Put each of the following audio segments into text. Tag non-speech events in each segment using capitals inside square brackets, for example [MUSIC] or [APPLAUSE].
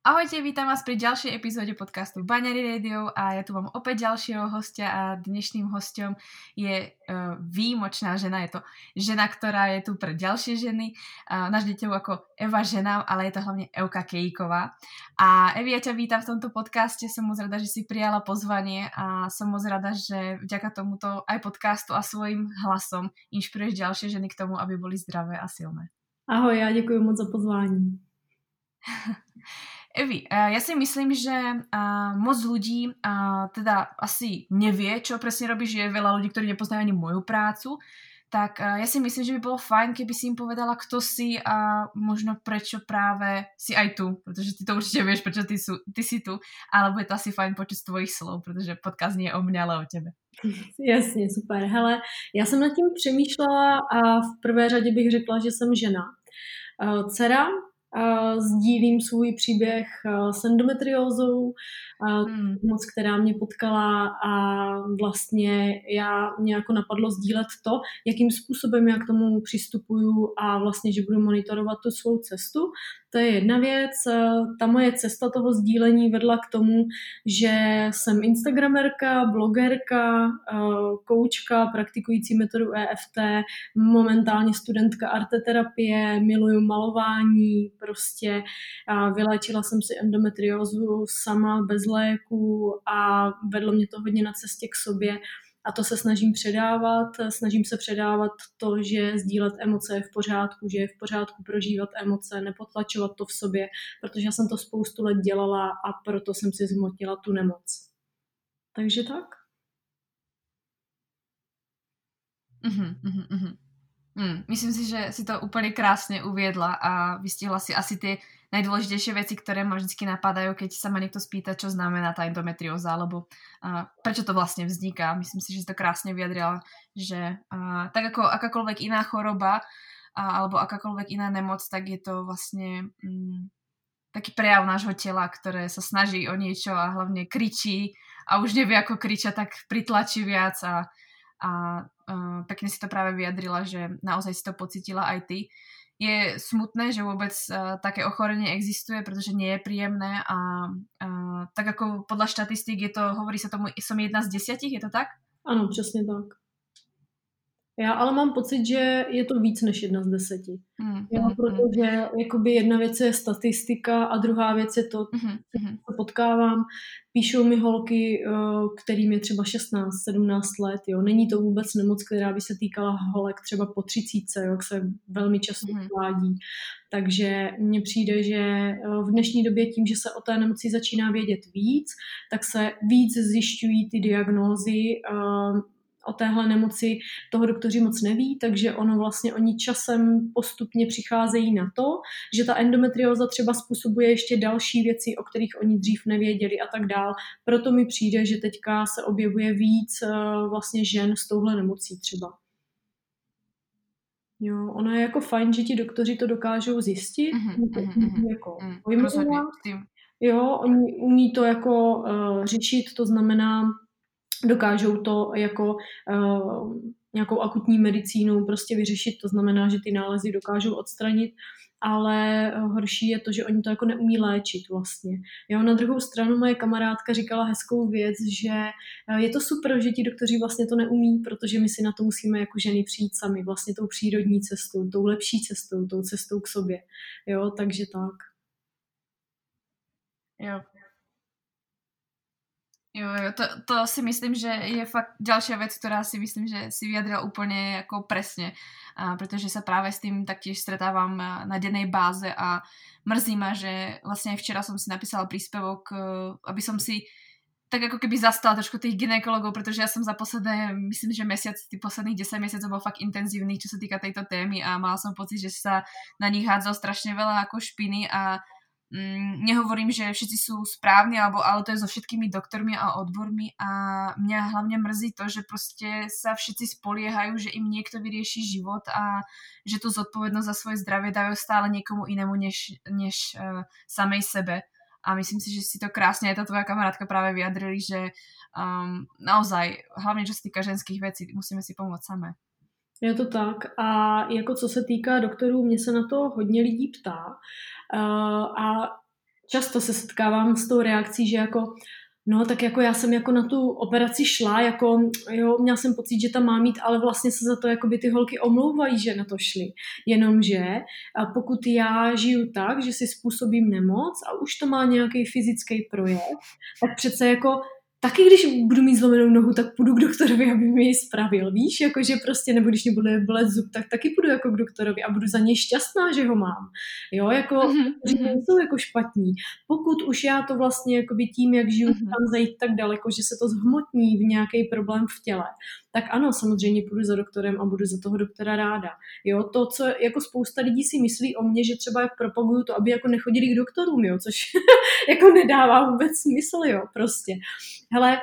Ahojte, vítam vás pri ďalšej epizóde podcastu Baňary Radio a ja tu mám opäť ďalšieho hostia a dnešným hostom je uh, výjimočná žena. Je to žena, ktorá je tu pre ďalšie ženy. Uh, naždete ju ako Eva žena, ale je to hlavne Euka Kejková. A Evi, ja ťa vítam v tomto podcaste. Som moc rada, že si prijala pozvanie a som moc rada, že vďaka tomuto aj podcastu a svojim hlasom inšpiruješ ďalšie ženy k tomu, aby boli zdravé a silné. Ahoj, já děkuji moc za pozvání. [LAUGHS] Evi, eh, ja si myslím, že uh, moc ľudí uh, teda asi nevie, čo presne robíš, je veľa ľudí, ktorí nepoznajú ani moju prácu, tak ja si myslím, že by bolo fajn, keby si im povedala, kto si a možno prečo práve si aj tu, protože ty to určite vieš, prečo ty, sú, ty si tu, ale bude to asi fajn počuť tvojich slov, protože podcast nie je o mně, ale o tebe. Jasně, super. Hele, já jsem nad tím přemýšlela a v prvé řadě bych řekla, že jsem žena. Dcera sdílím svůj příběh s endometriózou, hmm. moc, která mě potkala a vlastně já mě jako napadlo sdílet to, jakým způsobem já k tomu přistupuju a vlastně, že budu monitorovat tu svou cestu. To je jedna věc. Ta moje cesta toho sdílení vedla k tomu, že jsem instagramerka, blogerka, koučka, praktikující metodu EFT, momentálně studentka arteterapie, miluju malování, prostě vylečila jsem si endometriózu sama bez léku a vedlo mě to hodně na cestě k sobě a to se snažím předávat. Snažím se předávat to, že sdílet emoce je v pořádku, že je v pořádku prožívat emoce, nepotlačovat to v sobě, protože já jsem to spoustu let dělala a proto jsem si zmotila tu nemoc. Takže tak. Uh-huh, uh-huh, Hmm, myslím si, že si to úplně krásně uviedla a vystihla si asi ty najdôležitejšie veci, ktoré ma vždy napadajú, keď sa ma niekto spýta, čo znamená tá endometrióza, alebo uh, prečo to vlastne vzniká. Myslím si, že si to krásne vyjadrila, že uh, tak ako akákoľvek iná choroba uh, alebo akákoľvek iná nemoc, tak je to vlastne um, taký prejav nášho tela, ktoré sa snaží o niečo a hlavne kričí a už nevie, ako kriča, tak pritlačí viac a, a uh, pekne si to práve vyjadrila, že naozaj si to pocítila aj ty je smutné, že vôbec uh, také ochorenie existuje, pretože nie je príjemné a uh, tak ako podľa štatistík je to, hovorí sa tomu, som jedna z desiatich, je to tak? Ano, přesně tak. Já ale mám pocit, že je to víc než jedna z deseti. Mm, jo, mm, protože mm. jakoby jedna věc je statistika a druhá věc je to, mm, mm. co potkávám. Píšou mi holky, eh, kterým je třeba 16, 17 let. Jo. Není to vůbec nemoc, která by se týkala holek třeba po 30, jak se velmi často mm. uvádí. Takže mně přijde, že eh, v dnešní době tím, že se o té nemoci začíná vědět víc, tak se víc zjišťují ty diagnózy eh, o téhle nemoci toho doktoři moc neví, takže ono vlastně oni časem postupně přicházejí na to, že ta endometrióza třeba způsobuje ještě další věci, o kterých oni dřív nevěděli a tak dál. Proto mi přijde, že teďka se objevuje víc eh, vlastně žen s touhle nemocí třeba. Jo, ono je jako fajn, že ti doktoři to dokážou zjistit, mm-hmm, mm-hmm, jako mm, Jo, oni umí to jako uh, řešit, to znamená, dokážou to jako uh, nějakou akutní medicínou prostě vyřešit, to znamená, že ty nálezy dokážou odstranit, ale horší je to, že oni to jako neumí léčit vlastně. Jo, na druhou stranu moje kamarádka říkala hezkou věc, že eh, je to super, že ti doktoři vlastně to neumí, protože my si na to musíme jako ženy přijít sami, vlastně tou přírodní cestou, tou lepší cestou, tou cestou k sobě. Jo, takže tak. Jo, Jo, jo, to, to si myslím, že je fakt ďalšia vec, ktorá si myslím, že si vyjadrila úplne ako presne, a pretože sa práve s tým taktiež stretávam na dennej báze a mrzí ma, že vlastne aj včera som si napísala príspevok, e, aby som si tak ako keby zastala trošku tých ginekologov, pretože ja som za posledné, myslím, že mesiac, tých posledných 10 mesiacov bol fakt intenzívny, čo sa týka tejto témy a mal som pocit, že sa na nich hádzal strašne veľa ako špiny a mm, nehovorím, že všetci sú správni, alebo, ale to je so všetkými doktormi a odbormi a mňa hlavne mrzí to, že prostě sa všetci spoliehajú, že im niekto vyrieši život a že tu zodpovednosť za svoje zdravie dávajú stále niekomu inému než, než uh, samej sebe. A myslím si, že si to krásně aj ta tvoja kamarátka právě vyjadrili, že um, naozaj, hlavně čo se týká ženských věcí, musíme si pomoct samé. Je to tak. A jako co se týká doktorů, mě se na to hodně lidí ptá a často se setkávám s tou reakcí, že jako No, tak jako já jsem jako na tu operaci šla, jako jo, měla jsem pocit, že tam má mít, ale vlastně se za to jako by ty holky omlouvají, že na to šly. Jenomže pokud já žiju tak, že si způsobím nemoc a už to má nějaký fyzický projev, tak přece jako taky když budu mít zlomenou nohu, tak půjdu k doktorovi, aby mi ji spravil, víš, jakože prostě, nebo když mě bude bolet zub, tak taky půjdu jako k doktorovi a budu za něj šťastná, že ho mám, jo, jako, mm-hmm. že nejsou jako špatní. Pokud už já to vlastně, jakoby tím, jak žiju, mm-hmm. tam zajít tak daleko, že se to zhmotní v nějaký problém v těle, tak ano, samozřejmě půjdu za doktorem a budu za toho doktora ráda. Jo, to, co jako spousta lidí si myslí o mně, že třeba propaguju to, aby jako nechodili k doktorům, jo, což [LAUGHS] jako nedává vůbec smysl, jo, prostě. Hele,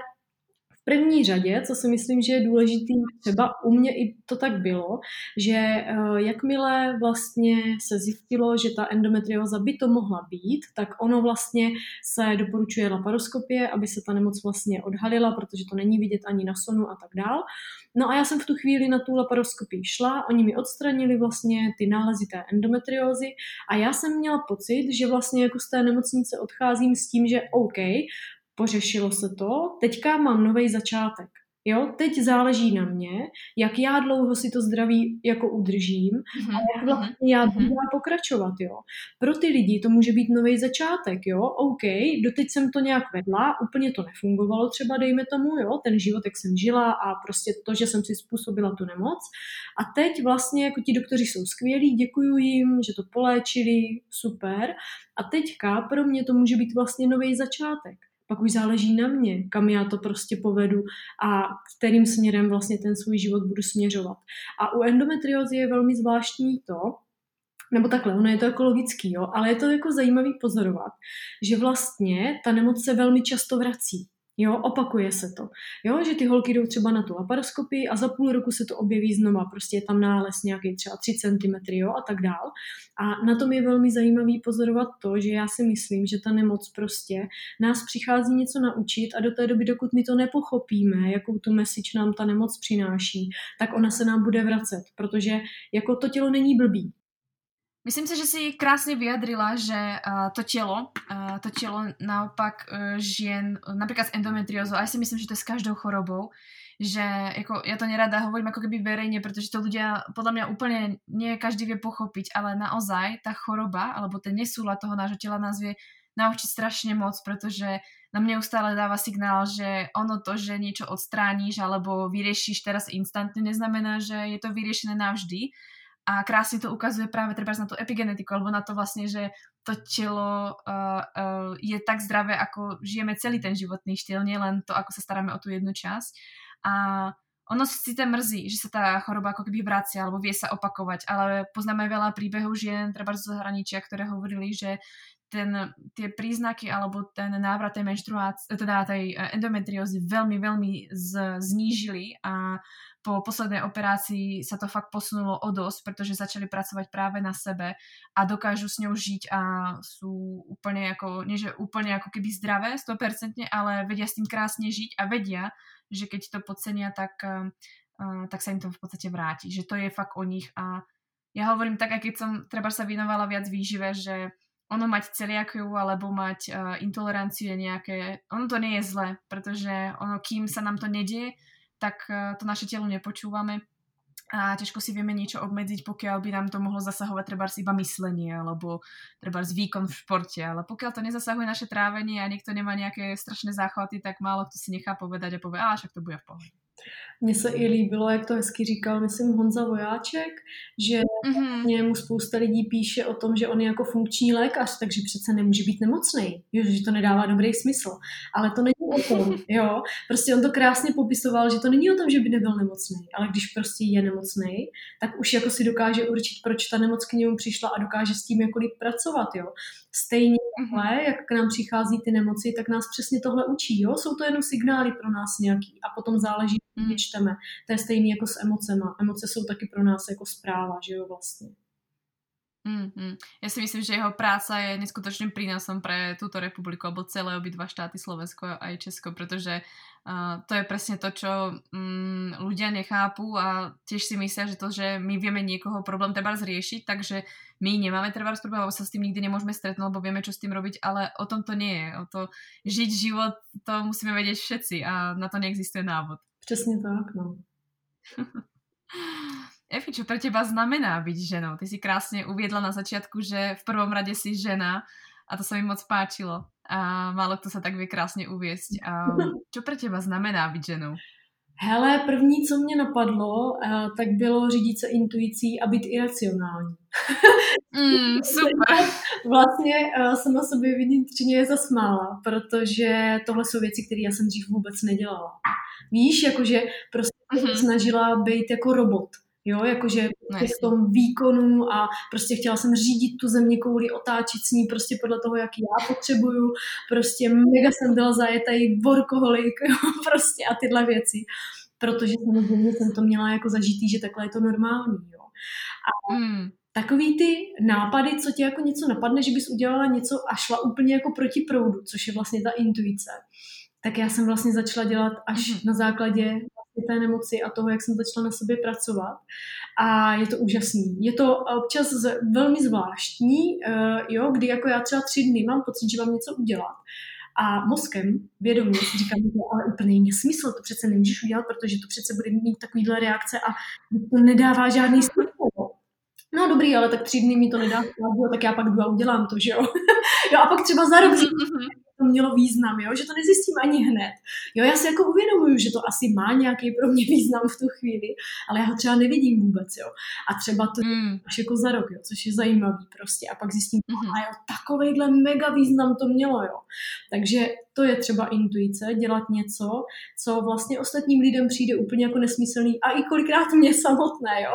první řadě, co si myslím, že je důležitý, třeba u mě i to tak bylo, že uh, jakmile vlastně se zjistilo, že ta endometrioza by to mohla být, tak ono vlastně se doporučuje laparoskopie, aby se ta nemoc vlastně odhalila, protože to není vidět ani na sonu a tak dál. No a já jsem v tu chvíli na tu laparoskopii šla, oni mi odstranili vlastně ty nálezy té endometriózy a já jsem měla pocit, že vlastně jako z té nemocnice odcházím s tím, že OK, pořešilo se to, teďka mám nový začátek. Jo, teď záleží na mě, jak já dlouho si to zdraví jako udržím mm-hmm. a jak vlastně já budu mm-hmm. pokračovat, jo. Pro ty lidi to může být nový začátek, jo. OK, doteď jsem to nějak vedla, úplně to nefungovalo třeba, dejme tomu, jo, ten život, jak jsem žila a prostě to, že jsem si způsobila tu nemoc. A teď vlastně jako ti doktoři jsou skvělí, děkuju jim, že to poléčili, super. A teďka pro mě to může být vlastně nový začátek pak už záleží na mě, kam já to prostě povedu a kterým směrem vlastně ten svůj život budu směřovat. A u endometriózy je velmi zvláštní to, nebo takhle, ono je to ekologický, jo, ale je to jako zajímavý pozorovat, že vlastně ta nemoc se velmi často vrací. Jo, opakuje se to. Jo, že ty holky jdou třeba na tu laparoskopii a za půl roku se to objeví znova, prostě je tam nález nějaký třeba 3 cm jo, a tak dál. A na tom je velmi zajímavý pozorovat to, že já si myslím, že ta nemoc prostě nás přichází něco naučit a do té doby, dokud my to nepochopíme, jakou tu message nám ta nemoc přináší, tak ona se nám bude vracet, protože jako to tělo není blbý. Myslím si, že si krásne vyjadrila, že uh, to telo, uh, to telo naopak uh, žien, napríklad s endometriózou, aj si myslím, že to je s každou chorobou, že jako, ja to nerada hovorím ako keby verejne, pretože to ľudia podľa mňa úplne nie každý vie pochopiť, ale naozaj tá choroba, alebo ten nesúlad toho nášho tela nás vie naučiť strašne moc, pretože na mne neustále dáva signál, že ono to, že niečo odstráníš alebo vyriešiš teraz instantne, neznamená, že je to vyriešené navždy a krásne to ukazuje práve treba na tú epigenetiku, alebo na to vlastne, že to telo uh, uh, je tak zdravé, ako žijeme celý ten životný štýl, nielen to, ako sa staráme o tú jednu časť. A ono si to mrzí, že sa tá choroba ako keby vracia, alebo vie sa opakovať, ale poznáme veľa príbehov žien, treba zo zahraničia, ktoré hovorili, že ten, tie príznaky alebo ten návrat tej menštruácie, teda tej endometriózy veľmi, veľmi z, znížili a po poslednej operácii sa to fakt posunulo o dosť, pretože začali pracovať práve na sebe a dokážu s ňou žiť a sú úplne ako, nie že úplne ako keby zdravé 100%, ale vedia s tým krásne žiť a vedia, že keď to podcenia, tak, uh, tak sa im to v podstate vráti. Že to je fakt o nich a ja hovorím tak, aj keď som treba sa venovala viac výžive, že ono mať celiakiu alebo mať uh, intoleranciu je nejaké, ono to nie je zle, pretože ono, kým sa nám to nedie, tak eh, to naše telo nepočúvame a ťažko si vieme niečo obmedziť, pokiaľ by nám to mohlo zasahovať treba iba myslenie alebo treba výkon v športe, ale pokiaľ to nezasahuje naše trávenie a niekto nemá nejaké strašné záchvaty, tak málo kto si nechá povedať a povie, a však to bude v pohode. Mně se i líbilo, jak to hezky říkal, myslím, Honza Vojáček, že mm-hmm. mu spousta lidí píše o tom, že on je jako funkční lékař, takže přece nemůže být nemocný, že to nedává dobrý smysl. Ale to není o tom, [LAUGHS] jo. Prostě on to krásně popisoval, že to není o tom, že by nebyl nemocný, ale když prostě je nemocný, tak už jako si dokáže určit, proč ta nemoc k němu přišla a dokáže s tím jako líp pracovat, jo. Stejně mm-hmm. jak k nám přichází ty nemoci, tak nás přesně tohle učí, jo. Jsou to jenom signály pro nás nějaký a potom záleží, mm. čteme. To je stejný jako s emocema. Emoce jsou taky pro nás jako zpráva, že jo, vlastně. Mm, mm. Ja si myslím, že jeho práca je neskutočným prínosom pre túto republiku alebo celé obidva štáty Slovensko a aj Česko, pretože uh, to je presne to, čo um, ľudia nechápu a tiež si myslia, že to, že my vieme niekoho problém treba zriešiť, takže my nemáme treba problém, alebo sa s tým nikdy nemôžeme stretnúť, lebo vieme, čo s tým robiť, ale o tom to nie je. O to žiť život, to musíme vedieť všetci a na to neexistuje návod. Přesně tak, no. [LAUGHS] Efi, čo pre teba znamená byť ženou? Ty si krásne uviedla na začiatku, že v prvom rade si žena a to sa mi moc páčilo. A málo kto sa tak vie krásne uviesť. A čo pre teba znamená byť ženou? Hele, první, co mě napadlo, eh, tak bylo řídit se intuicí a být iracionální. Mm, [LAUGHS] super. vlastně uh, sama sobě vnitřně zasmála, protože tohle jsou věci, které já jsem dřív vůbec nedělala. Víš, jakože prostě mm-hmm. snažila být jako robot. Jo, jakože no, v tom výkonu a prostě chtěla jsem řídit tu země kouli, otáčet s ní prostě podle toho, jak já potřebuju. Prostě mega jsem byla zajetý workoholik, [LAUGHS] prostě a tyhle věci. Protože samozřejmě jsem to měla jako zažitý, že takhle je to normální, jo. A mm. takový ty nápady, co ti jako něco napadne, že bys udělala něco a šla úplně jako proti proudu, což je vlastně ta intuice, tak já jsem vlastně začala dělat až mm. na základě té nemoci a toho, jak jsem začala na sobě pracovat. A je to úžasný. Je to občas velmi zvláštní, uh, jo, kdy jako já třeba tři dny mám pocit, že mám něco udělat. A mozkem, vědomě si říkám, že ale úplně nesmysl, to přece nemůžeš udělat, protože to přece bude mít takovýhle reakce a to nedává žádný smysl. No dobrý, ale tak tři dny mi to nedá, tak já pak jdu a udělám to, že jo. [LAUGHS] jo a pak třeba za rok to mělo význam, jo? že to nezjistím ani hned. Jo, já si jako uvědomuju, že to asi má nějaký pro mě význam v tu chvíli, ale já ho třeba nevidím vůbec, jo. A třeba to mm. až jako za rok, jo, což je zajímavý prostě. A pak zjistím, mm-hmm. a jo, takovejhle mega význam to mělo, jo. Takže to je třeba intuice, dělat něco, co vlastně ostatním lidem přijde úplně jako nesmyslný a i kolikrát mě samotné, jo.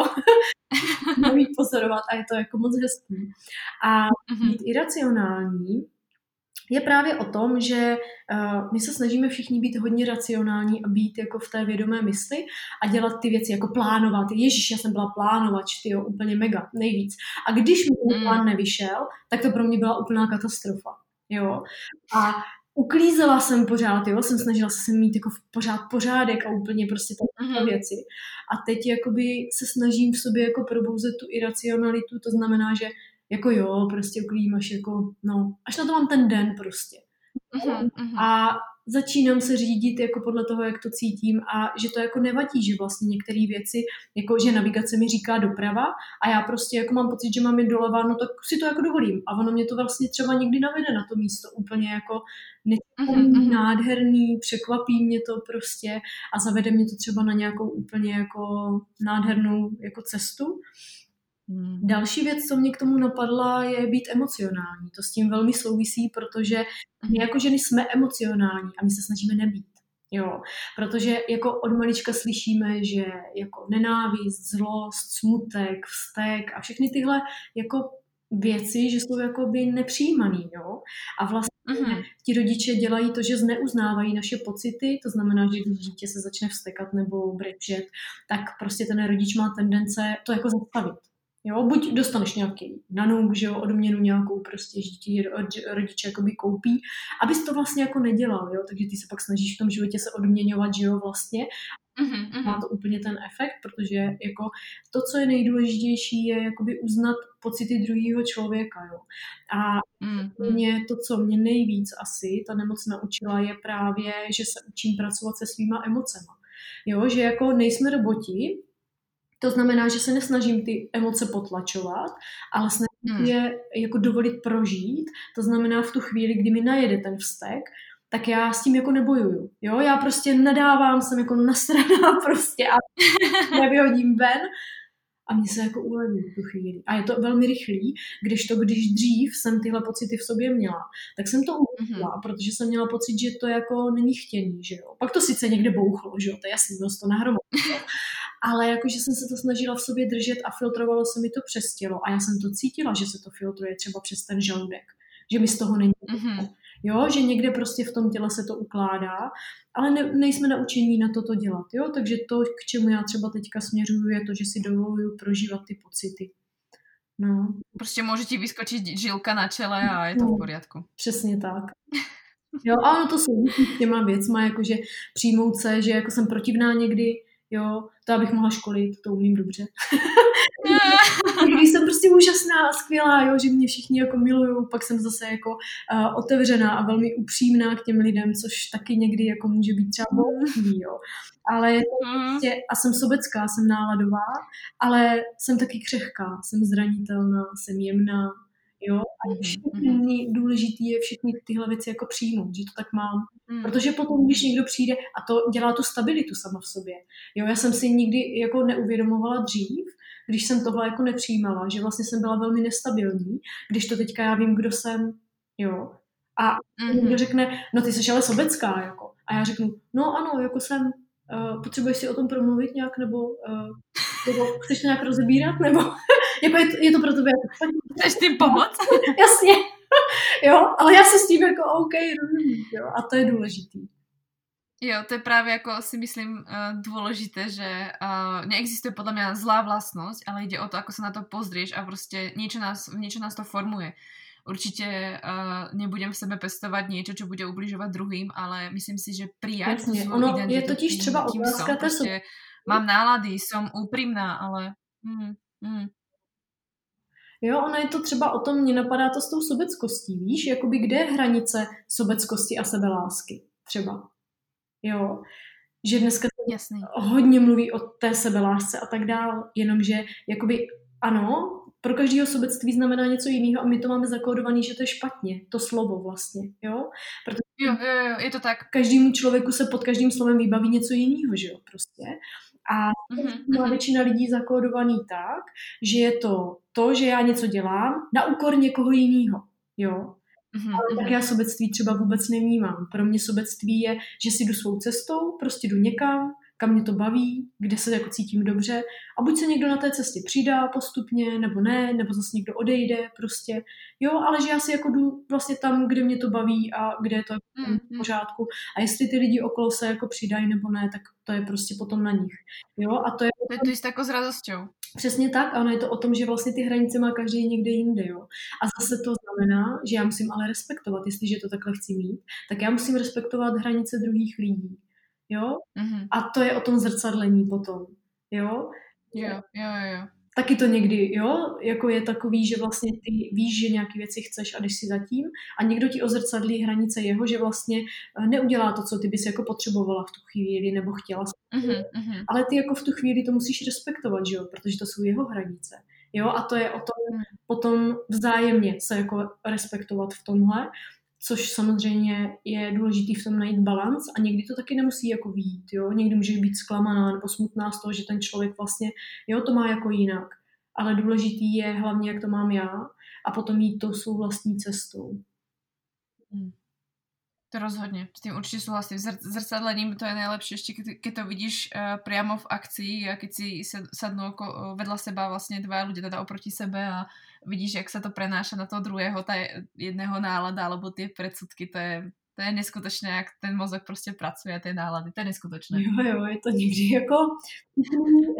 [LAUGHS] Mít pozorovat a je to jako moc hezký. A mm-hmm. být iracionální je právě o tom, že uh, my se snažíme všichni být hodně racionální a být jako v té vědomé mysli a dělat ty věci jako plánovat. Ježíš, já jsem byla plánovač, ty jo, úplně mega, nejvíc. A když mi ten mm. plán nevyšel, tak to pro mě byla úplná katastrofa. Jo. A uklízela jsem pořád, jo, jsem snažila se mít jako pořád pořádek a úplně prostě takové mm-hmm. věci. A teď jakoby se snažím v sobě jako probouzet tu iracionalitu, to znamená, že jako jo, prostě uklidím až jako, no, až na to mám ten den prostě. Uh-huh, uh-huh. A začínám se řídit jako podle toho, jak to cítím a že to jako nevadí, že vlastně některé věci, jako že navigace mi říká doprava a já prostě jako mám pocit, že mám je doleva, no tak si to jako dovolím. A ono mě to vlastně třeba někdy navede na to místo úplně jako uh-huh, nádherný, překvapí mě to prostě a zavede mě to třeba na nějakou úplně jako nádhernou jako cestu. Hmm. Další věc, co mě k tomu napadla, je být emocionální. To s tím velmi souvisí, protože my hmm. jako ženy jsme emocionální a my se snažíme nebýt. Jo, protože jako od malička slyšíme, že jako nenávist, zlost, smutek, vztek a všechny tyhle jako věci, že jsou jakoby nepřijímaný, jo. A vlastně uh-huh. ti rodiče dělají to, že zneuznávají naše pocity, to znamená, že když dítě se začne vstekat nebo brečet, tak prostě ten rodič má tendence to jako zastavit. Jo, buď dostaneš nějaký nanuk, že jo, odměnu nějakou prostě, že ti rodiče jakoby koupí, abys to vlastně jako nedělal, jo, takže ty se pak snažíš v tom životě se odměňovat, že jo, vlastně. Mm-hmm. Má to úplně ten efekt, protože jako to, co je nejdůležitější, je jakoby uznat pocity druhého člověka, jo. A mm-hmm. mě to, co mě nejvíc asi ta nemoc naučila, je právě, že se učím pracovat se svýma emocema. Jo, že jako nejsme roboti, to znamená, že se nesnažím ty emoce potlačovat, ale snažím hmm. je jako dovolit prožít. To znamená v tu chvíli, kdy mi najede ten vztek, tak já s tím jako nebojuju. Jo, já prostě nadávám, jsem jako nasraná [LAUGHS] prostě a [LAUGHS] nevyhodím ven a mě se jako uleví v tu chvíli. A je to velmi rychlý, když to, když dřív jsem tyhle pocity v sobě měla, tak jsem to uvědomila, mm-hmm. protože jsem měla pocit, že to jako není chtění, že jo. Pak to sice někde bouchlo, že jo, to je jasný, to nahromadilo. [LAUGHS] Ale jakože jsem se to snažila v sobě držet a filtrovalo se mi to přes tělo. A já jsem to cítila, že se to filtruje třeba přes ten žaludek. Že mi z toho není. Mm-hmm. Jo, že někde prostě v tom těle se to ukládá, ale ne, nejsme naučení na toto dělat. Jo? Takže to, k čemu já třeba teďka směřuju, je to, že si dovoluju prožívat ty pocity. No. Prostě může ti vyskočit žilka na čele a je to v no, pořádku. Přesně tak. Jo, a ono to souvisí s těma věcma, jakože přijmout se, že jako jsem protivná někdy, jo, to abych mohla školit, to umím dobře. [LAUGHS] Když jsem prostě úžasná a skvělá, jo, že mě všichni jako milují, pak jsem zase jako uh, otevřená a velmi upřímná k těm lidem, což taky někdy jako může být třeba bolestný, jo. Ale je to mm. prostě, a jsem sobecká, jsem náladová, ale jsem taky křehká, jsem zranitelná, jsem jemná, jo. A mhm, všechny mm. důležitý je všechny tyhle věci jako přijmout, že to tak mám. Mm. Protože potom, když někdo přijde a to dělá tu stabilitu sama v sobě. Jo, já jsem si nikdy jako neuvědomovala dřív, když jsem tohle jako nepřijímala, že vlastně jsem byla velmi nestabilní, když to teďka já vím, kdo jsem, jo. A mm-hmm. někdo řekne, no ty jsi ale sobecká, jako. A já řeknu, no ano, jako jsem, uh, potřebuješ si o tom promluvit nějak, nebo, uh, nebo chceš to nějak rozebírat, nebo jako je, to, je to pro tebe jako... Chceš tím pomoct? [LAUGHS] Jasně. [LAUGHS] jo, ale já se s tím jako OK rozumím, jo, a to je důležitý. Jo, to je právě jako si myslím uh, důležité, že uh, neexistuje podle mě zlá vlastnosť, ale jde o to, ako se na to pozrieš a prostě niečo nás, niečo nás to formuje. Určitě uh, nebudem v sebe pestovat něco, co bude ubližovat druhým, ale myslím si, že přijat Jasně, ono je totiž třeba otázka, prostě mám nálady, jsem úprimná, ale... Mm, mm. Jo, ono je to třeba o tom, mě napadá to s tou sobeckostí, víš, jakoby kde je hranice sobeckosti a sebelásky třeba. Jo, že dneska Jasný. hodně mluví o té sebelásce a tak dál, jenomže jakoby ano, pro každého sobectví znamená něco jiného a my to máme zakódovaný, že to je špatně, to slovo vlastně, jo? Protože jo, jo, jo, je to tak. Každému člověku se pod každým slovem vybaví něco jiného, že jo, prostě. A mm-hmm. má většina lidí zakódovaný tak, že je to to, že já něco dělám na úkor někoho jiného, jo. Mm-hmm. Ale tak já sobectví třeba vůbec nevnímám. Pro mě sobectví je, že si jdu svou cestou, prostě jdu někam, kam mě to baví, kde se jako cítím dobře. A buď se někdo na té cestě přidá postupně, nebo ne, nebo zase někdo odejde prostě, jo, ale že já si jako jdu vlastně tam, kde mě to baví a kde je to mm, v pořádku. A jestli ty lidi okolo se jako přidají nebo ne, tak to je prostě potom na nich, jo, a to je... To je to jist jako s radosťou. Přesně tak, ano, je to o tom, že vlastně ty hranice má každý někde jinde, jo. A zase to znamená, že já musím ale respektovat, jestliže to takhle chci mít, tak já musím respektovat hranice druhých lidí jo? Mm-hmm. A to je o tom zrcadlení potom, jo? Jo, jo, jo. Taky to někdy, jo, jako je takový, že vlastně ty víš, že nějaké věci chceš a jdeš si zatím a někdo ti ozrcadlí hranice jeho, že vlastně eh, neudělá to, co ty bys jako potřebovala v tu chvíli nebo chtěla. Mm-hmm, Ale ty jako v tu chvíli to musíš respektovat, že jo, protože to jsou jeho hranice. Jo, a to je o tom mm. potom vzájemně se jako respektovat v tomhle což samozřejmě je důležitý v tom najít balans a někdy to taky nemusí jako výjít, jo, někdy můžeš být zklamaná nebo smutná z toho, že ten člověk vlastně, jo, to má jako jinak, ale důležitý je hlavně, jak to mám já a potom jít tou svou vlastní cestou. To rozhodně, s tím určitě souhlasím. Zrcadlením to je nejlepší, ještě když to vidíš uh, priamo v akci a keď si sadnou uh, vedle seba vlastně dva lidé teda oproti sebe a vidíš, jak se to prenáša na toho druhého, ta jedného nálada alebo ty predsudky, to je, to je neskutečné, jak ten mozek prostě pracuje, ty nálady, to je neskutečné. Jo, jo, je to někdy jako,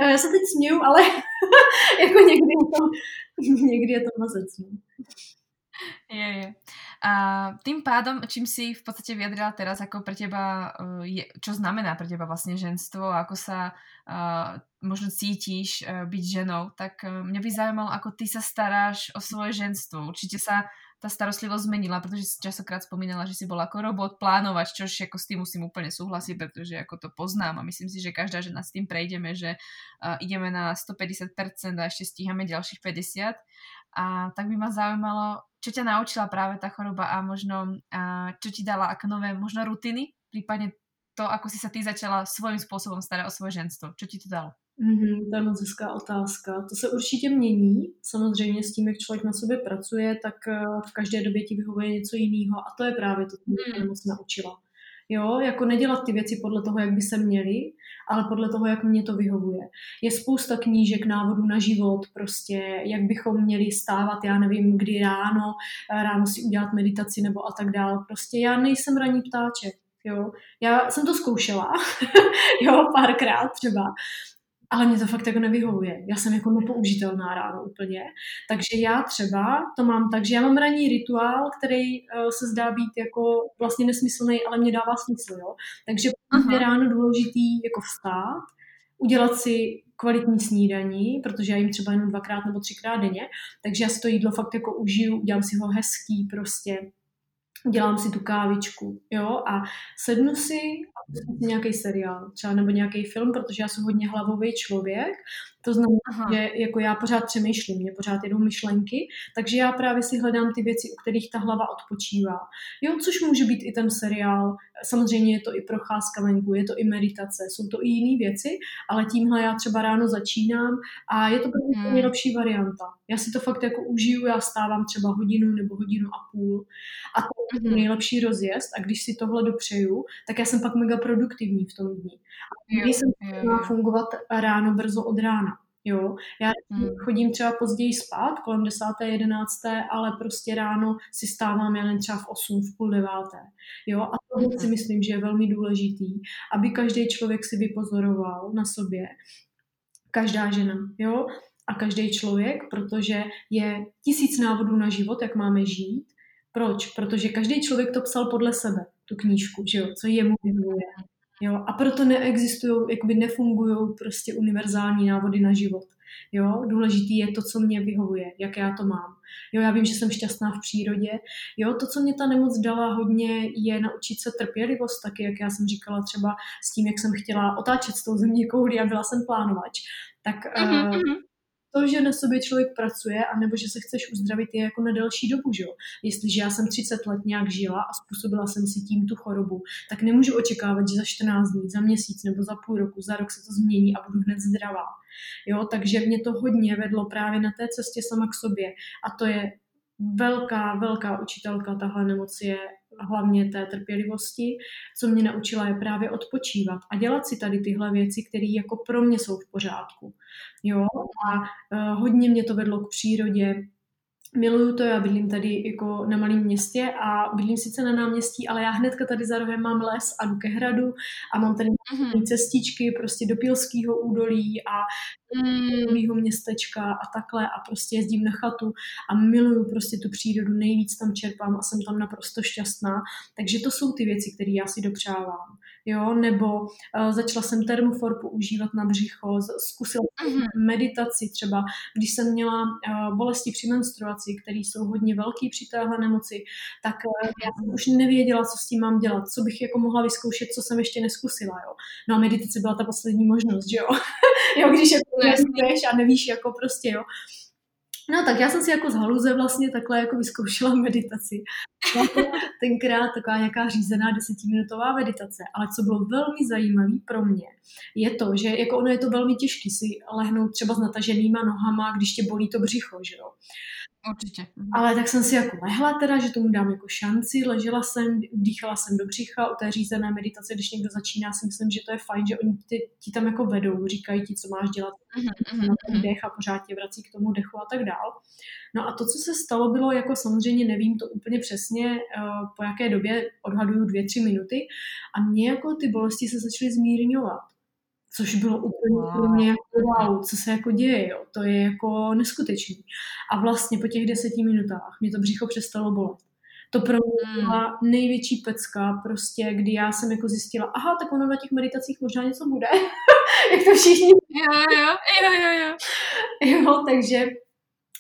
[LAUGHS] já se teď směju, ale [LAUGHS] jako někdy je to, [LAUGHS] někdy je to mazec. [LAUGHS] Je, je. A tým pádom, čím si v podstate vyjadrila teraz, ako pre teba, eh, je, čo znamená pre teba vlastne ženstvo, ako sa uh, možno cítiš uh, byť ženou, tak uh, mňa by zaujímalo, ako ty sa staráš o svoje ženstvo. Určite sa ta starostlivosť zmenila, protože si časokrát spomínala, že si bola ako robot, plánovač, čož ako s tým musím úplne súhlasiť, pretože ako to poznám a myslím si, že každá žena s tým prejdeme, že uh, ideme na 150% a ešte stíhame ďalších 50. A tak by ma zaujímalo, čo ťa naučila práve tá choroba a možno uh, čo ti dala ako nové možno rutiny, prípadne to, ako si sa ty začala svým způsobem starat o svoje ženstvo. Čo ti to dalo? Mm-hmm, to je moc hezká otázka. To se určitě mění. Samozřejmě s tím, jak člověk na sobě pracuje, tak eh, v každé době ti vyhovuje něco jiného. A to je právě to, co mě mm. moc naučila. Jo, jako nedělat ty věci podle toho, jak by se měly, ale podle toho, jak mě to vyhovuje. Je spousta knížek, návodů na život, prostě, jak bychom měli stávat, já nevím, kdy ráno, ráno si udělat meditaci nebo a tak dále. Prostě já nejsem raní ptáček. Jo. Já jsem to zkoušela, [LAUGHS] jo, párkrát třeba, ale mě to fakt jako nevyhovuje. Já jsem jako nepoužitelná ráno úplně. Takže já třeba to mám tak, že já mám ranní rituál, který uh, se zdá být jako vlastně nesmyslný, ale mě dává smysl, jo. Takže je ráno důležitý jako vstát, udělat si kvalitní snídaní, protože já jim třeba jenom dvakrát nebo třikrát denně, takže já si to jídlo fakt jako užiju, udělám si ho hezký prostě, udělám si tu kávičku, jo, a sednu si a si nějaký seriál, třeba nebo nějaký film, protože já jsem hodně hlavový člověk to znamená, Aha. že jako já pořád přemýšlím, mě pořád jedou myšlenky, takže já právě si hledám ty věci, u kterých ta hlava odpočívá. Jo, což může být i ten seriál, samozřejmě je to i procházka venku, je to i meditace, jsou to i jiné věci, ale tímhle já třeba ráno začínám a je to pro mě hmm. nejlepší varianta. Já si to fakt jako užiju, já stávám třeba hodinu nebo hodinu a půl a to je hmm. nejlepší rozjezd a když si tohle dopřeju, tak já jsem pak mega produktivní v tom dní. A jsem fungovat ráno brzo od rána. Jo, já hmm. chodím třeba později spát, kolem 10. 11. ale prostě ráno si stávám jen třeba v 8, v půl deváté. Jo, a to hmm. si myslím, že je velmi důležitý, aby každý člověk si vypozoroval na sobě, každá žena, jo, a každý člověk, protože je tisíc návodů na život, jak máme žít. Proč? Protože každý člověk to psal podle sebe, tu knížku, že jo, co jemu vyhovuje. Jo? A proto neexistují, jakoby nefungují prostě univerzální návody na život. Jo, důležitý je to, co mě vyhovuje, jak já to mám. Jo, já vím, že jsem šťastná v přírodě. Jo, to, co mě ta nemoc dala hodně, je naučit se trpělivost, taky, jak já jsem říkala třeba s tím, jak jsem chtěla otáčet s tou země kouli a byla jsem plánovač. Tak uh, to, že na sobě člověk pracuje, anebo že se chceš uzdravit, je jako na delší dobu, že jo. Jestliže já jsem 30 let nějak žila a způsobila jsem si tím tu chorobu, tak nemůžu očekávat, že za 14 dní, za měsíc nebo za půl roku, za rok se to změní a budu hned zdravá. Jo, takže mě to hodně vedlo právě na té cestě sama k sobě a to je velká, velká učitelka tahle nemoc je hlavně té trpělivosti, co mě naučila je právě odpočívat a dělat si tady tyhle věci, které jako pro mě jsou v pořádku. Jo? A uh, hodně mě to vedlo k přírodě, Miluju to, já bydlím tady jako na malém městě a bydlím sice na náměstí, ale já hnedka tady za rohem mám les a jdu ke hradu a mám tady mm-hmm. cestičky prostě do Pilského údolí a mm. městečka a takhle a prostě jezdím na chatu a miluju prostě tu přírodu, nejvíc tam čerpám a jsem tam naprosto šťastná. Takže to jsou ty věci, které já si dopřávám. Jo, nebo uh, začala jsem termofor používat na břicho, zkusila mm-hmm. meditaci třeba, když jsem měla uh, bolesti při menstruaci, které jsou hodně velké při téhle nemoci, tak uh, já jsem už nevěděla, co s tím mám dělat, co bych jako mohla vyzkoušet, co jsem ještě neskusila, jo. No a meditace byla ta poslední možnost, že jo. [LAUGHS] jo, když je nesmíš a nevíš jako prostě, jo. No tak já jsem si jako z haluze vlastně takhle jako vyzkoušela [LAUGHS] meditaci. Tenkrát taková nějaká řízená desetiminutová meditace, ale co bylo velmi zajímavé pro mě, je to, že jako ono je to velmi těžké si lehnout třeba s nataženýma nohama, když tě bolí to břicho, že jo. Určitě. Mhm. Ale tak jsem si jako lehla teda, že tomu dám jako šanci, ležela jsem, dýchala jsem do břicha u té řízené meditace, když někdo začíná, si myslím, že to je fajn, že oni ti, ti tam jako vedou, říkají ti, co máš dělat mm-hmm. na ten dech a pořád tě vrací k tomu dechu a tak dál. No a to, co se stalo, bylo jako samozřejmě, nevím to úplně přesně, uh, po jaké době odhaduju dvě, tři minuty a mě jako ty bolesti se začaly zmírňovat což bylo úplně wow. pro mě jako wow, co se jako děje, jo. to je jako neskutečný. A vlastně po těch deseti minutách mě to břicho přestalo bolet. To pro mě hmm. byla největší pecka, prostě, kdy já jsem jako zjistila, aha, tak ono na těch meditacích možná něco bude, [LAUGHS] jak to všichni. Jo, jo, jo, jo, jo. Jo, takže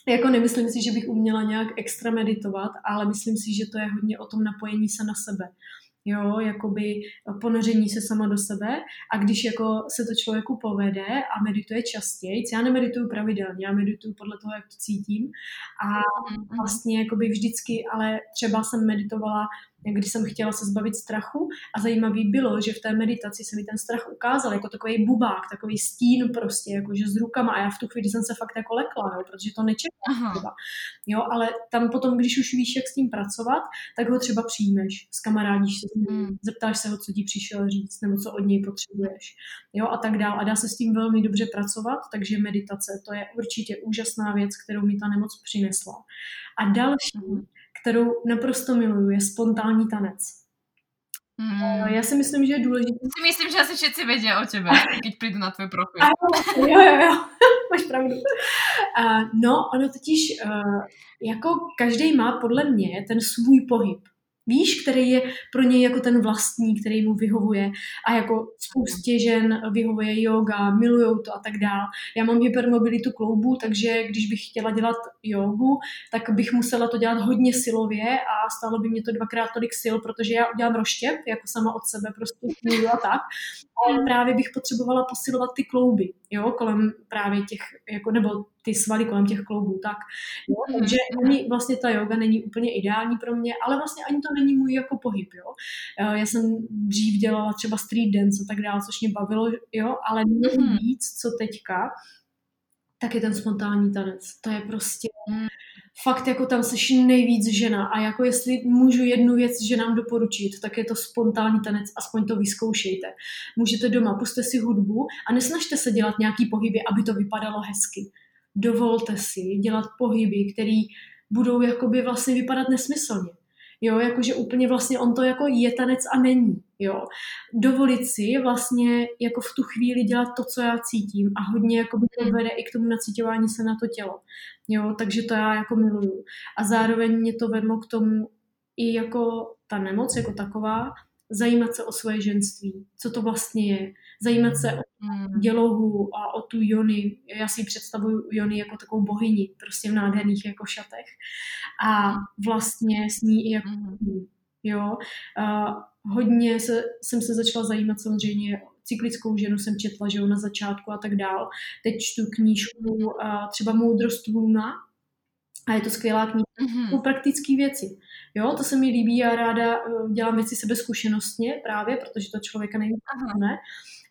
jako nemyslím si, že bych uměla nějak extra meditovat, ale myslím si, že to je hodně o tom napojení se na sebe jo, jakoby ponoření se sama do sebe a když jako se to člověku povede a medituje častěji, já nemedituju pravidelně, já medituju podle toho, jak to cítím a mhm. vlastně jakoby vždycky, ale třeba jsem meditovala když jsem chtěla se zbavit strachu a zajímavý bylo, že v té meditaci se mi ten strach ukázal jako takový bubák, takový stín prostě, jakože s rukama a já v tu chvíli jsem se fakt jako lekla, jo, protože to nečekám třeba. Jo, ale tam potom, když už víš, jak s tím pracovat, tak ho třeba přijmeš, s kamarádíš se s ním, hmm. zeptáš se ho, co ti přišel říct, nebo co od něj potřebuješ, jo, a tak dál. A dá se s tím velmi dobře pracovat, takže meditace, to je určitě úžasná věc, kterou mi ta nemoc přinesla. A další, hmm kterou naprosto miluju, je spontánní tanec. Hmm. Já si myslím, že je důležité. Si myslím, že asi všichni vědí o tebe, když přijdu na tvůj profil. jo, jo, jo, [LAUGHS] máš pravdu. Uh, no, ono totiž, uh, jako každý má podle mě ten svůj pohyb. Víš, který je pro něj jako ten vlastní, který mu vyhovuje a jako spoustě žen vyhovuje yoga, milujou to a tak dál. Já mám hypermobilitu kloubu, takže když bych chtěla dělat jogu, tak bych musela to dělat hodně silově a stálo by mě to dvakrát tolik sil, protože já udělám roštěp, jako sama od sebe prostě a tak. Ale právě bych potřebovala posilovat ty klouby, jo, kolem právě těch, jako, nebo ty svaly kolem těch kloubů, tak. Jo? Mm-hmm. Takže ani vlastně ta yoga není úplně ideální pro mě, ale vlastně ani to není můj jako pohyb, jo. Eh, já jsem dřív dělala třeba street dance a tak dále, což mě bavilo, jo, ale mm-hmm. víc, co teďka, tak je ten spontánní tanec. To je prostě mm. fakt jako tam seš nejvíc žena a jako jestli můžu jednu věc ženám doporučit, tak je to spontánní tanec, aspoň to vyzkoušejte. Můžete doma, puste si hudbu a nesnažte se dělat nějaký pohyby, aby to vypadalo hezky dovolte si dělat pohyby, které budou jakoby vlastně vypadat nesmyslně. Jo, jakože úplně vlastně on to jako je tanec a není. Jo. Dovolit si vlastně jako v tu chvíli dělat to, co já cítím a hodně jako by to hmm. vede i k tomu nacítování se na to tělo. Jo, takže to já jako miluju. A zároveň mě to vedlo k tomu i jako ta nemoc jako taková, zajímat se o svoje ženství, co to vlastně je, zajímat se o hmm. dělohu a o tu Jony. Já si představuju Jony jako takovou bohyni, prostě v nádherných jako šatech. A vlastně s ní i jako hmm. jo. A hodně se, jsem se začala zajímat samozřejmě cyklickou ženu jsem četla, že jo, na začátku a tak dál. Teď čtu knížku a třeba Moudrost Luna, a je to skvělá kniha. Mm-hmm. Praktické věci. Jo, to se mi líbí, já ráda eh, dělám věci sebezkušenostně právě, protože to člověka nejvíc ne.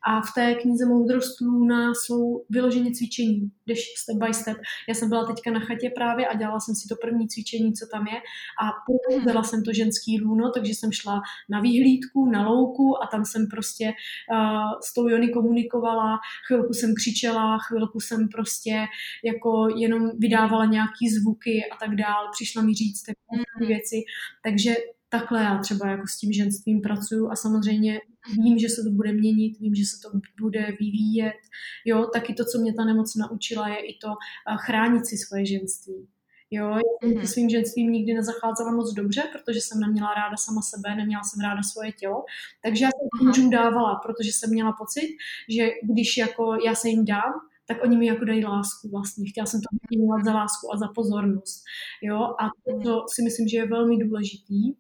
A v té knize Moudrost Luna jsou vyloženě cvičení, jdeš step by step. Já jsem byla teďka na chatě právě a dělala jsem si to první cvičení, co tam je a provedla jsem to ženský lůno, takže jsem šla na výhlídku, na louku a tam jsem prostě uh, s tou Jony komunikovala, chvilku jsem křičela, chvilku jsem prostě jako jenom vydávala nějaký zvuky a tak dál, přišla mi říct takové mm. věci, takže takhle já třeba jako s tím ženstvím pracuju a samozřejmě vím, že se to bude měnit, vím, že se to bude vyvíjet. Jo, taky to, co mě ta nemoc naučila, je i to eh, chránit si svoje ženství. Jo, mm-hmm. svým ženstvím nikdy nezacházela moc dobře, protože jsem neměla ráda sama sebe, neměla jsem ráda svoje tělo, takže já jsem mužům dávala, protože jsem měla pocit, že když jako já se jim dám, tak oni mi jako dají lásku vlastně. Chtěla jsem to vyměňovat za lásku a za pozornost. Jo, a to, to si myslím, že je velmi důležitý,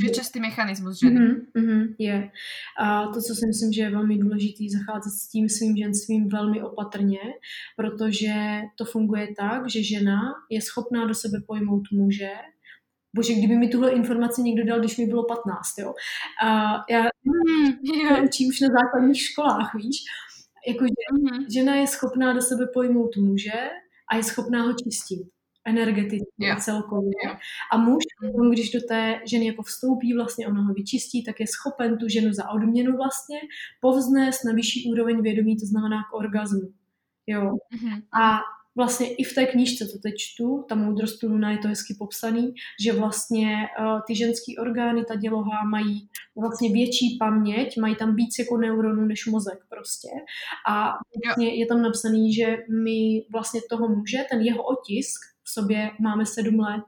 že je častý mechanismus ženy. Mm-hmm, mm-hmm, je. A to, co si myslím, že je velmi důležité, zacházet s tím svým ženstvím velmi opatrně, protože to funguje tak, že žena je schopná do sebe pojmout muže, Bože, kdyby mi tuhle informaci někdo dal, když mi bylo 15, jo. A já mm, učím už na základních školách, víš. Jakože mm. žena je schopná do sebe pojmout muže a je schopná ho čistit energeticky yeah. celkově. Yeah. A muž, mm. když do té ženy jako vstoupí, vlastně ono ho vyčistí, tak je schopen tu ženu za odměnu vlastně povznést na vyšší úroveň vědomí, to znamená k orgazmu. Jo. Mm-hmm. A vlastně i v té knížce, co teď čtu, ta moudrost Luna je to hezky popsaný, že vlastně uh, ty ženské orgány, ta děloha mají vlastně větší paměť, mají tam víc jako neuronů než mozek prostě. A vlastně je tam napsaný, že my vlastně toho muže, ten jeho otisk, sobě máme sedm let.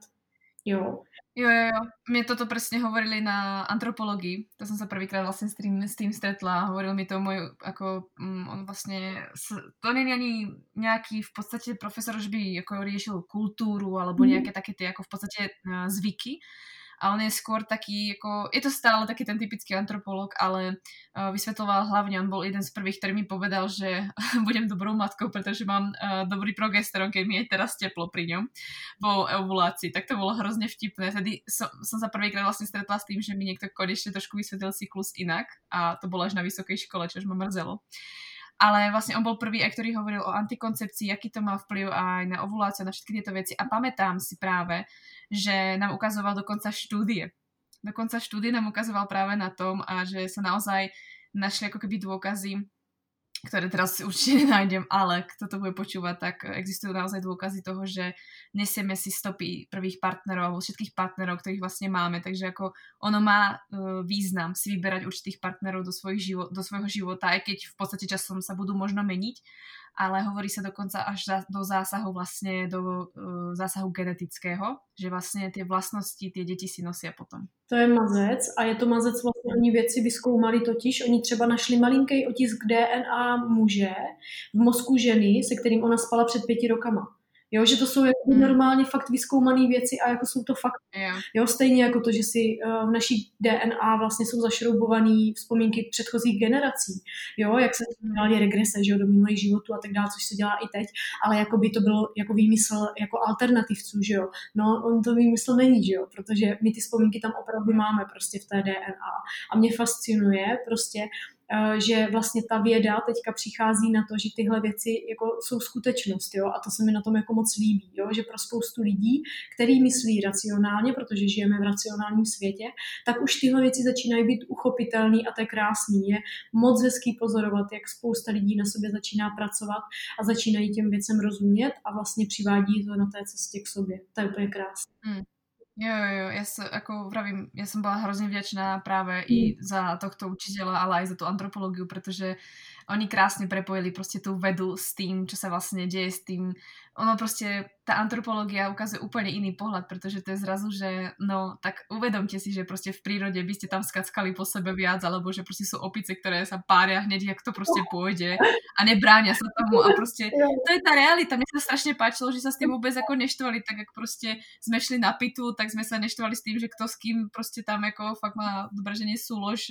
Jo. Jo, jo, jo. Mě toto přesně hovorili na antropologii. To jsem se prvýkrát vlastně s tým, s tým stretla. Hovoril mi to můj, jako, um, on vlastně, to není ani nějaký v podstatě profesor, že by jako riešil kulturu alebo mm. nějaké také ty jako v podstatě uh, zvyky, a on je skôr taký, ako, je to stále taký ten typický antropolog, ale uh, vysvetloval hlavne, on bol jeden z prvých, ktorý mi povedal, že [LAUGHS] budem dobrou matkou, pretože mám uh, dobrý progesteron, keď mi je teraz teplo pri ňom po ovulácii, tak to bolo hrozne vtipné. Tedy som, som sa prvýkrát vlastne stretla s tým, že mi niekto konečne trošku vysvetlil cyklus inak a to bolo až na vysokej škole, čo ma mrzelo ale vlastne on bol prvý, aj ktorý hovoril o antikoncepcii, aký to má vplyv aj na ovuláciu, na všetky tieto veci. A pamätám si práve, že nám ukazoval dokonca štúdie. Dokonca štúdie nám ukazoval práve na tom a že sa naozaj našli ako keby dôkazy ktoré teraz určite nenájdem, ale kto to bude počúvať, tak existujú naozaj dôkazy toho, že nesieme si stopy prvých partnerov alebo všetkých partnerov, ktorých vlastne máme, takže ako ono má uh, význam si vyberať určitých partnerov do, svojich život, do svojho života, aj keď v podstate časom sa budú možno meniť, ale hovorí sa dokonca až za, do zásahu vlastne, do uh, zásahu genetického, že vlastne tie vlastnosti tie deti si nosia potom. To je mazec a je to mazec vlastně, oni věci vyskoumali totiž, oni třeba našli malinký otisk DNA muže v mozku ženy, se kterým ona spala před pěti rokama. Jo, že to jsou jako mm. normálně fakt vyskoumané věci a jako jsou to fakt. Yeah. Jo, stejně jako to, že si uh, v naší DNA vlastně jsou zašroubované vzpomínky předchozích generací. Jo, jak se dělali regrese, že jo, do minulých životů a tak dále, což se dělá i teď, ale jako by to bylo jako výmysl jako alternativců, že jo. No, on to výmysl není, že jo, protože my ty vzpomínky tam opravdu máme prostě v té DNA. A mě fascinuje prostě, že vlastně ta věda teďka přichází na to, že tyhle věci jako jsou skutečnost, jo, a to se mi na tom jako moc líbí, jo, že pro spoustu lidí, který myslí racionálně, protože žijeme v racionálním světě, tak už tyhle věci začínají být uchopitelné a to je krásný. Je moc hezký pozorovat, jak spousta lidí na sobě začíná pracovat a začínají těm věcem rozumět a vlastně přivádí to na té cestě k sobě. To je úplně krásné. Hmm. Jo, jo, jo, ja sa, ako vravím, ja som bola hrozne vďačná práve mm. i za tohto učiteľa, ale aj za tú antropológiu, pretože oni krásne prepojili proste tú vedu s tým, čo sa vlastne deje s tým ono proste, tá antropológia ukazuje úplne iný pohľad, pretože to je zrazu, že no, tak uvedomte si, že proste v prírode by ste tam skackali po sebe viac, alebo že proste sú opice, ktoré sa pária hneď, jak to proste pôjde a nebránia sa tomu a proste, to je tá realita. Mne sa strašne páčilo, že sa s tým vôbec ako neštvali, tak ako proste sme šli na pitu, tak sme sa neštvali s tým, že kto s kým proste tam ako fakt má dobré, že nesúlož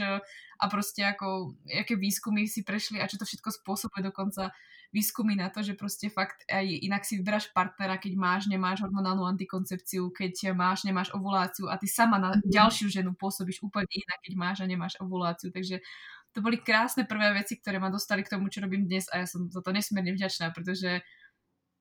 a proste ako, aké výskumy si prešli a čo to všetko spôsobuje dokonca výskumy na to, že proste fakt aj inak si vyberáš partnera, keď máš, nemáš hormonálnu antikoncepciu, keď máš, nemáš ovuláciu a ty sama na mhm. ďalšiu ženu pôsobíš úplne inak, keď máš a nemáš ovuláciu. Takže to boli krásne prvé veci, ktoré ma dostali k tomu, čo robím dnes a ja som za to nesmierne vďačná, pretože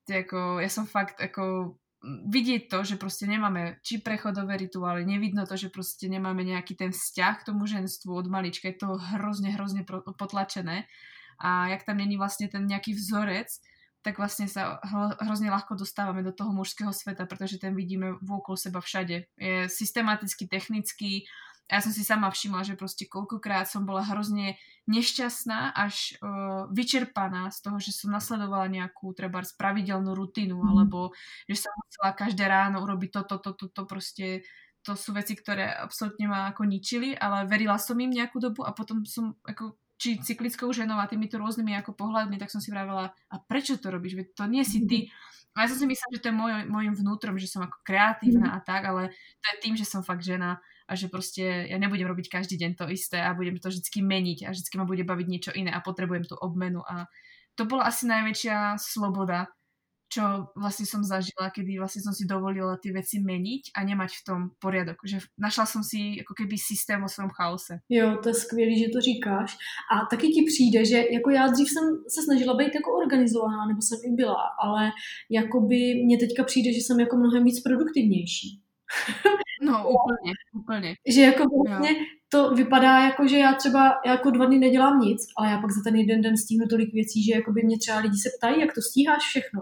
ako, ja som fakt ako vidieť to, že proste nemáme či prechodové rituály, nevidno to, že proste nemáme nejaký ten vzťah k tomu ženstvu od malička, je to hrozne, hrozne potlačené a jak tam není vlastne ten nejaký vzorec, tak vlastne sa hrozne ľahko dostávame do toho mužského sveta, pretože ten vidíme vôkol seba všade. Je systematicky, technický. A ja som si sama všimla, že proste koľkokrát som bola hrozne nešťastná, až uh, vyčerpaná z toho, že som nasledovala nejakú treba pravidelnú rutinu, mm. alebo že som musela každé ráno urobiť toto, toto, toto, proste to sú veci, ktoré absolútne ma ako ničili, ale verila som im nejakú dobu a potom som ako či cyklickou ženou a týmito rôznymi ako pohľadmi, tak som si vravela, a prečo to robíš? Veď to nie si ty. A ja som si myslela, že to je môj, môjim vnútrom, že som ako kreatívna a tak, ale to je tým, že som fakt žena a že proste ja nebudem robiť každý deň to isté a budem to vždy meniť a vždy ma bude baviť niečo iné a potrebujem tú obmenu a to bola asi najväčšia sloboda, čo vlastne som zažila, kedy vlastne som si dovolila tie veci meniť a nemať v tom poriadok. Že našla som si jako keby systém o svém chaose. Jo, to je skvělý, že to říkáš. A taky ti přijde, že jako já dřív jsem se snažila být jako organizovaná, nebo jsem i byla, ale jakoby mně teďka přijde, že jsem jako mnohem víc produktivnější. No, úplně, úplně. Že jako vlastně jo. to vypadá jako, že já třeba jako dva dny nedělám nic, ale já pak za ten jeden den stihnu tolik věcí, že jako by mě třeba lidi se ptají, jak to stíháš všechno.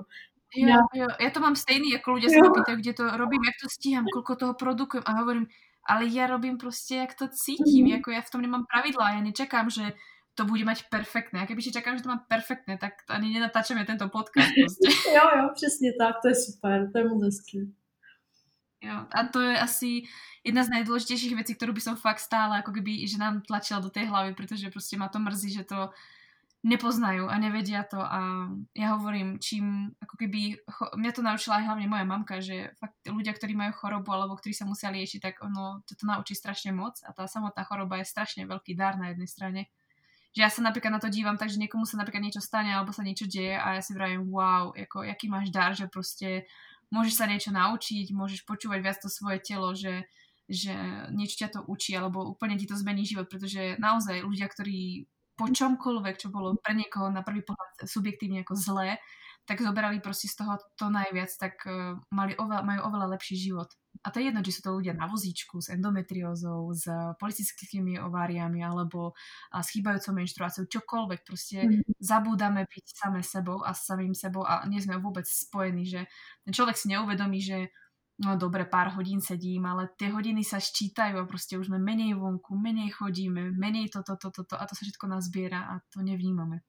Jo, jo, ja to mám stejný, ako ľudia sa ma pýtajú, kde to robím, jak to stíham, koľko toho produkujem a hovorím, ale ja robím proste, jak to cítim, mm. ako ja v tom nemám pravidlá, ja nečakám, že to bude mať perfektné. A kebyže čakám, že to má perfektné, tak ani nenatáčame tento podcast. Proste. [LAUGHS] jo, jo, přesně tak, to je super, to je moc hezký. Jo, a to je asi jedna z najdôležitejších vecí, ktorú by som fakt stále ako keby, že nám tlačila do tej hlavy, pretože proste ma to mrzí, že to nepoznajú a nevedia to a ja hovorím, čím ako keby, mňa to naučila aj hlavne moja mamka, že fakt ľudia, ktorí majú chorobu alebo ktorí sa musia liečiť, tak ono to naučí strašne moc a tá samotná choroba je strašne veľký dar na jednej strane. Že ja sa napríklad na to dívam tak, že niekomu sa napríklad niečo stane alebo sa niečo deje a ja si vravím, wow, ako, jaký máš dar, že proste môžeš sa niečo naučiť, môžeš počúvať viac to svoje telo, že, že niečo ťa to učí alebo úplne ti to zmení život, pretože naozaj ľudia, ktorí po čomkoľvek, čo bolo pre niekoho na prvý pohľad subjektívne ako zlé, tak zoberali proste z toho to najviac, tak uh, mali oveľa, majú oveľa lepší život. A to je jedno, či sú to ľudia na vozíčku s endometriózou, s politickými ováriami alebo s chýbajúcou menštruáciou, čokoľvek. Proste mm. zabúdame byť same sebou a samým sebou a nie sme vôbec spojení, že ten človek si neuvedomí, že no dobre, pár hodín sedím, ale tie hodiny sa ščítajú a proste už sme menej vonku, menej chodíme, menej toto, toto, toto a to sa všetko nazbiera a to nevnímame.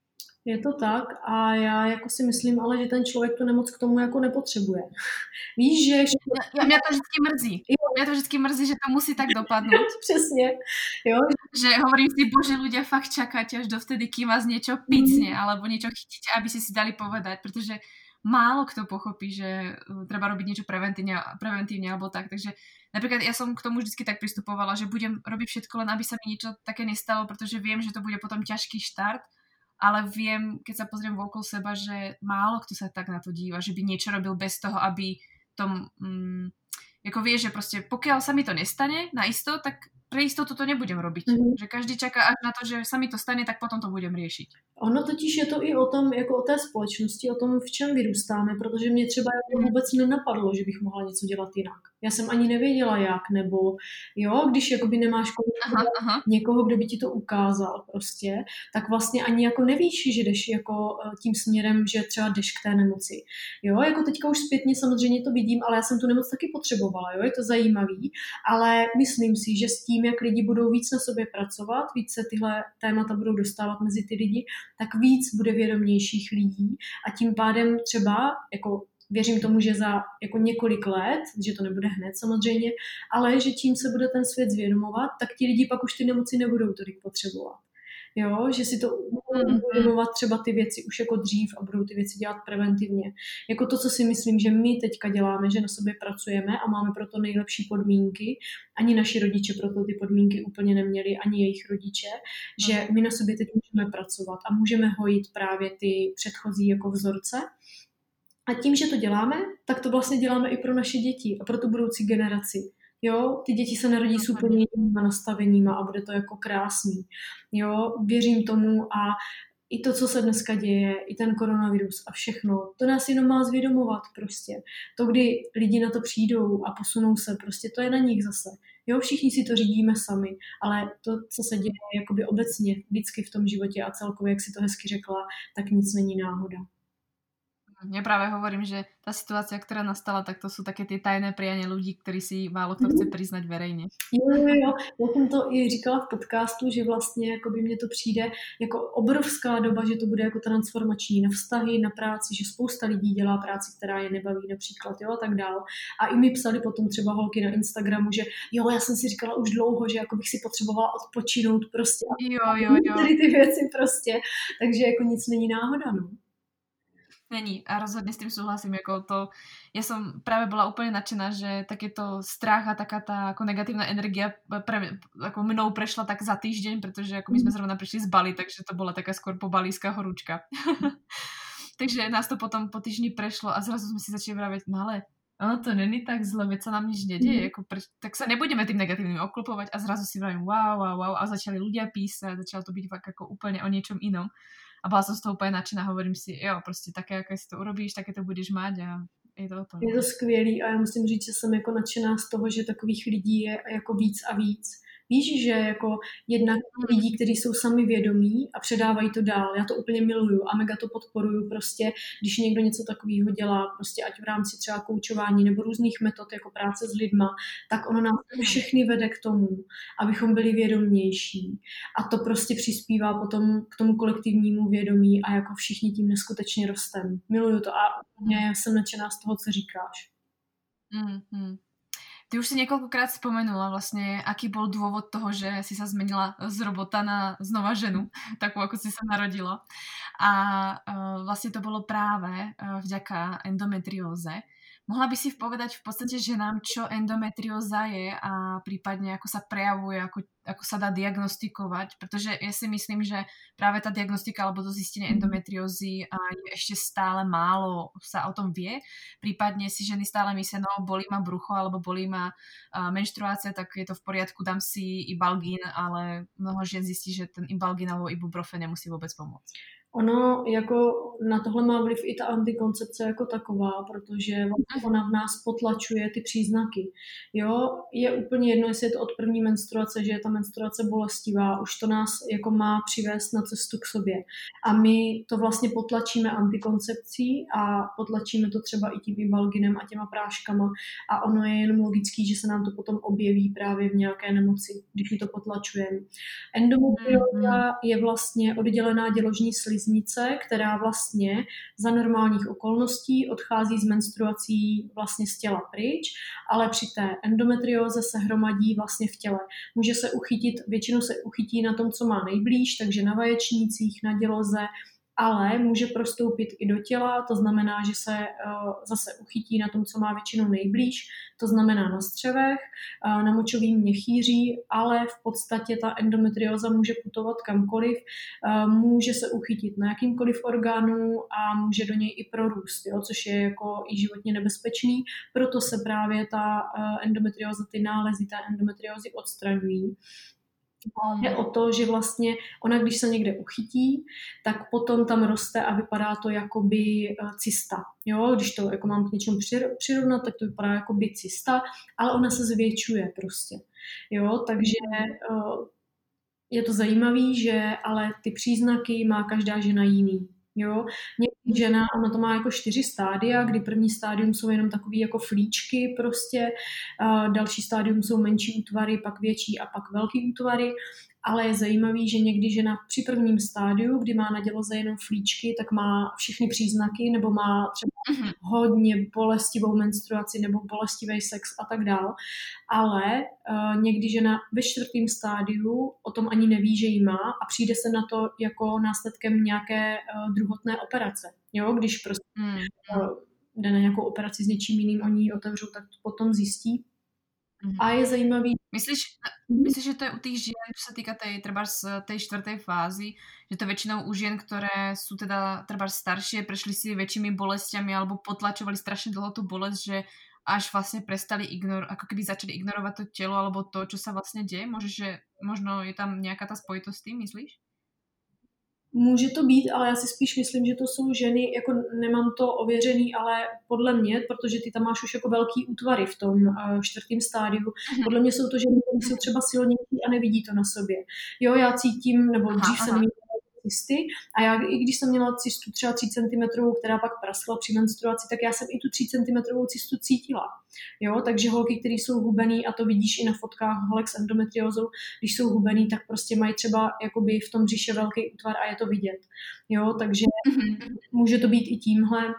Je to tak a já jako si myslím ale, že ten člověk tu nemoc k tomu jako nepotřebuje. [LAUGHS] Víš, že... Ja, mě to vždycky mrzí. Jo. Mě to vždycky mrzí, že to musí tak dopadnout. [LAUGHS] Přesně. Jo. Že hovorím si, bože, ľudia fakt čakáte až dovtedy, kým vás niečo picne, mm. alebo niečo chytíte, aby si si dali povedať, pretože málo kto pochopí, že uh, treba robiť niečo preventívne, preventívne alebo tak. Takže napríklad ja som k tomu vždy tak pristupovala, že budem robiť všetko len, aby sa mi niečo také nestalo, pretože viem, že to bude potom ťažký štart, ale viem, keď sa pozriem okolo seba, že málo kto sa tak na to díva, že by niečo robil bez toho, aby tom... Mm, ako vie, že proste pokiaľ sa mi to nestane na isto, tak pre istotu to nebudem robiť. Mm-hmm. Že každý čaká až na to, že sa mi to stane, tak potom to budem riešiť. Ono totiž je to i o tom, jako o té společnosti, o tom, v čem vyrůstáme, protože mě třeba jako vůbec nenapadlo, že bych mohla něco dělat jinak. Já jsem ani nevěděla jak, nebo jo, když jakoby nemáš aha, aha. někoho, kdo by ti to ukázal prostě, tak vlastně ani jako nevíš, že jdeš jako eh, tím směrem, že třeba jdeš k té nemoci. Jo, jako teďka už zpětně samozřejmě to vidím, ale já jsem tu nemoc taky potřebovala, jo, je to zajímavý, ale myslím si, že s tím, jak lidi budou víc na sobě pracovat, víc se tyhle témata budou dostávat mezi ty lidi, tak víc bude vědomějších lidí a tím pádem třeba jako věřím tomu, že za jako několik let, že to nebude hned samozřejmě, ale že tím se bude ten svět zvědomovat, tak ti lidi pak už ty nemoci nebudou tolik potřebovat jo, že si to mm-hmm. uvědomovat třeba ty věci už jako dřív a budou ty věci dělat preventivně. Jako to, co si myslím, že my teďka děláme, že na sobě pracujeme a máme proto nejlepší podmínky, ani naši rodiče proto ty podmínky úplně neměli, ani jejich rodiče, že mhm. my na sobě teď můžeme pracovat a můžeme hojit právě ty předchozí jako vzorce. A tím, že to děláme, tak to vlastně děláme i pro naše děti a pro tu budoucí generaci. Jo, ty děti se narodí s úplně jinýma nastaveníma a bude to jako krásný. Jo, věřím tomu a i to, co se dneska děje, i ten koronavirus a všechno, to nás jenom má zvědomovat prostě. To, kdy lidi na to přijdou a posunou se, prostě to je na nich zase. Jo, všichni si to řídíme sami, ale to, co se děje jakoby obecně vždycky v tom životě a celkově, jak si to hezky řekla, tak nic není náhoda. Ja práve hovorím, že tá situácia, ktorá nastala, tak to sú také tie tajné prianie ľudí, ktorí si málo kto chce mhm. priznať verejně. Jo, jo, jo. Já jsem to i říkala v podcastu, že vlastně jako by mně to přijde jako obrovská doba, že to bude jako transformační na vztahy, na práci, že spousta lidí dělá práci, která je nebaví například, jo, a tak dál. A i mi psali potom třeba holky na Instagramu, že jo, já jsem si říkala už dlouho, že jako bych si potřebovala odpočinout prostě. Jo, [LAUGHS] jo, jo. Tady ty věci prostě. Takže jako nic není náhoda, no. Není a rozhodne s tým súhlasím, ako to, ja som práve bola úplne nadšená, že takéto strach a taká tá ako negatívna energia pre, ako mnou prešla tak za týždeň, pretože ako my sme mhm. zrovna prišli z Bali, takže to bola taká skôr pobalíská horúčka. [LAUGHS] takže nás to potom po týždni prešlo a zrazu sme si začali vraviť, no ale ono to není tak zle, veď sa nám nič nedieje, mm. ako pre, tak sa nebudeme tým negatívnym oklupovať a zrazu si vravím wow, wow, wow a začali ľudia písať, začalo to byť fakt ako úplne o niečom inom a byla jsem z toho úplně nadšená, hovorím si, jo, prostě také, jak si to urobíš, také to budeš mať a je to to. Je to skvělý a já musím říct, že jsem jako nadšená z toho, že takových lidí je jako víc a víc Víš, že jako jednak lidí, kteří jsou sami vědomí a předávají to dál. Já to úplně miluju a mega to podporuju prostě, když někdo něco takového dělá, prostě ať v rámci třeba koučování nebo různých metod jako práce s lidma, tak ono nás všechny vede k tomu, abychom byli vědomější. A to prostě přispívá potom k tomu kolektivnímu vědomí a jako všichni tím neskutečně rostem. Miluju to a mě jsem nadšená z toho, co říkáš. Mm, hmm Ty už si niekoľkokrát spomenula vlastne, aký bol dôvod toho, že si sa zmenila z robota na znova ženu, [LAUGHS] takú ako si sa narodila. A uh, vlastne to bolo práve uh, vďaka endometrióze. Mohla by si povedať v podstate ženám, čo endometrióza je a prípadne ako sa prejavuje, ako, ako sa dá diagnostikovať, pretože ja si myslím, že práve tá diagnostika alebo to zistenie mhm. endometriózy je ešte stále málo sa o tom vie. Prípadne si ženy stále myslia, no bolí ma brucho alebo bolí ma menštruácia, tak je to v poriadku, dám si ibalgín, ale mnoho žien zistí, že ten ibalgín alebo ibuprofen nemusí vôbec pomôcť. Ono jako na tohle má vliv i ta antikoncepce jako taková, protože vlastně ona v nás potlačuje ty příznaky. Jo, je úplně jedno, jestli je to od první menstruace, že je ta menstruace bolestivá, už to nás jako má přivést na cestu k sobě. A my to vlastně potlačíme antikoncepcí a potlačíme to třeba i tím ibalginem a těma práškama a ono je jenom logický, že se nám to potom objeví právě v nějaké nemoci, když my to potlačujeme. Endometrióza mm-hmm. je vlastně oddělená děložní sliz sliznice, která vlastně za normálních okolností odchází z menstruací vlastně z těla pryč, ale při té endometrióze se hromadí vlastně v těle. Může se uchytit, většinou se uchytí na tom, co má nejblíž, takže na vaječnících, na děloze, ale může prostoupit i do těla, to znamená, že se uh, zase uchytí na tom, co má většinou nejblíž, to znamená na střevech, uh, na močovým měchýří, ale v podstatě ta endometrioza může putovat kamkoliv, uh, může se uchytit na jakýmkoliv orgánu a může do něj i prorůst, jo, což je jako i životně nebezpečný, proto se právě ta endometrioza, ty nálezy té endometriozy odstraňují. Jde o to, že vlastně ona, když se někde uchytí, tak potom tam roste a vypadá to jako by eh, cysta. Jo? Když to jako mám k něčemu přirovnat, tak to vypadá jako by cysta, ale ona se zvětšuje prostě. Jo? Takže eh, je to zajímavé, že ale ty příznaky má každá žena jiný. Jo? Někdy žena, ona to má jako čtyři stádia, kdy první stádium jsou jenom takové jako flíčky prostě, a další stádium jsou menší útvary, pak větší a pak velký útvary. Ale je zajímavý, že někdy žena při prvním stádiu, kdy má na děloze jenom flíčky, tak má všechny příznaky, nebo má třeba mm-hmm. hodně bolestivou menstruaci nebo bolestivý sex a tak dál. Ale uh, někdy žena ve čtvrtém stádiu o tom ani neví, že ji má a přijde se na to jako následkem nějaké uh, druhotné operace. Jo, když prostě mm-hmm. uh, jde na nějakou operaci s něčím jiným, oni ji otevřou, tak potom zjistí, Mm-hmm. A je zajímavý. Myslíš, mm-hmm. myslíš, že to je u tých žien, čo sa týka tej, treba z tej štvrtej fázy, že to väčšinou u žien, ktoré sú teda treba staršie, prešli si väčšími bolestiami alebo potlačovali strašne dlho tú bolesť, že až vlastne prestali ignor, ako keby začali ignorovať to telo alebo to, čo sa vlastne deje? Môže, že možno je tam nejaká tá spojitosť s tým, myslíš? Může to být, ale já si spíš myslím, že to jsou ženy, jako nemám to ověřený, ale podle mě, protože ty tam máš už jako velký útvary v tom uh, čtvrtém stádiu, mhm. podle mě jsou to ženy, které jsou třeba silnější a nevidí to na sobě. Jo, já cítím, nebo dřív aha, jsem aha cysty a já, i když jsem měla cystu třeba 3 cm, která pak praskla při menstruaci, tak já jsem i tu 3 cm cystu cítila. Jo, takže holky, které jsou hubený, a to vidíš i na fotkách holek s endometriózou, když jsou hubený, tak prostě mají třeba jakoby v tom břiše velký útvar a je to vidět. Jo, takže mm-hmm. může to být i tímhle,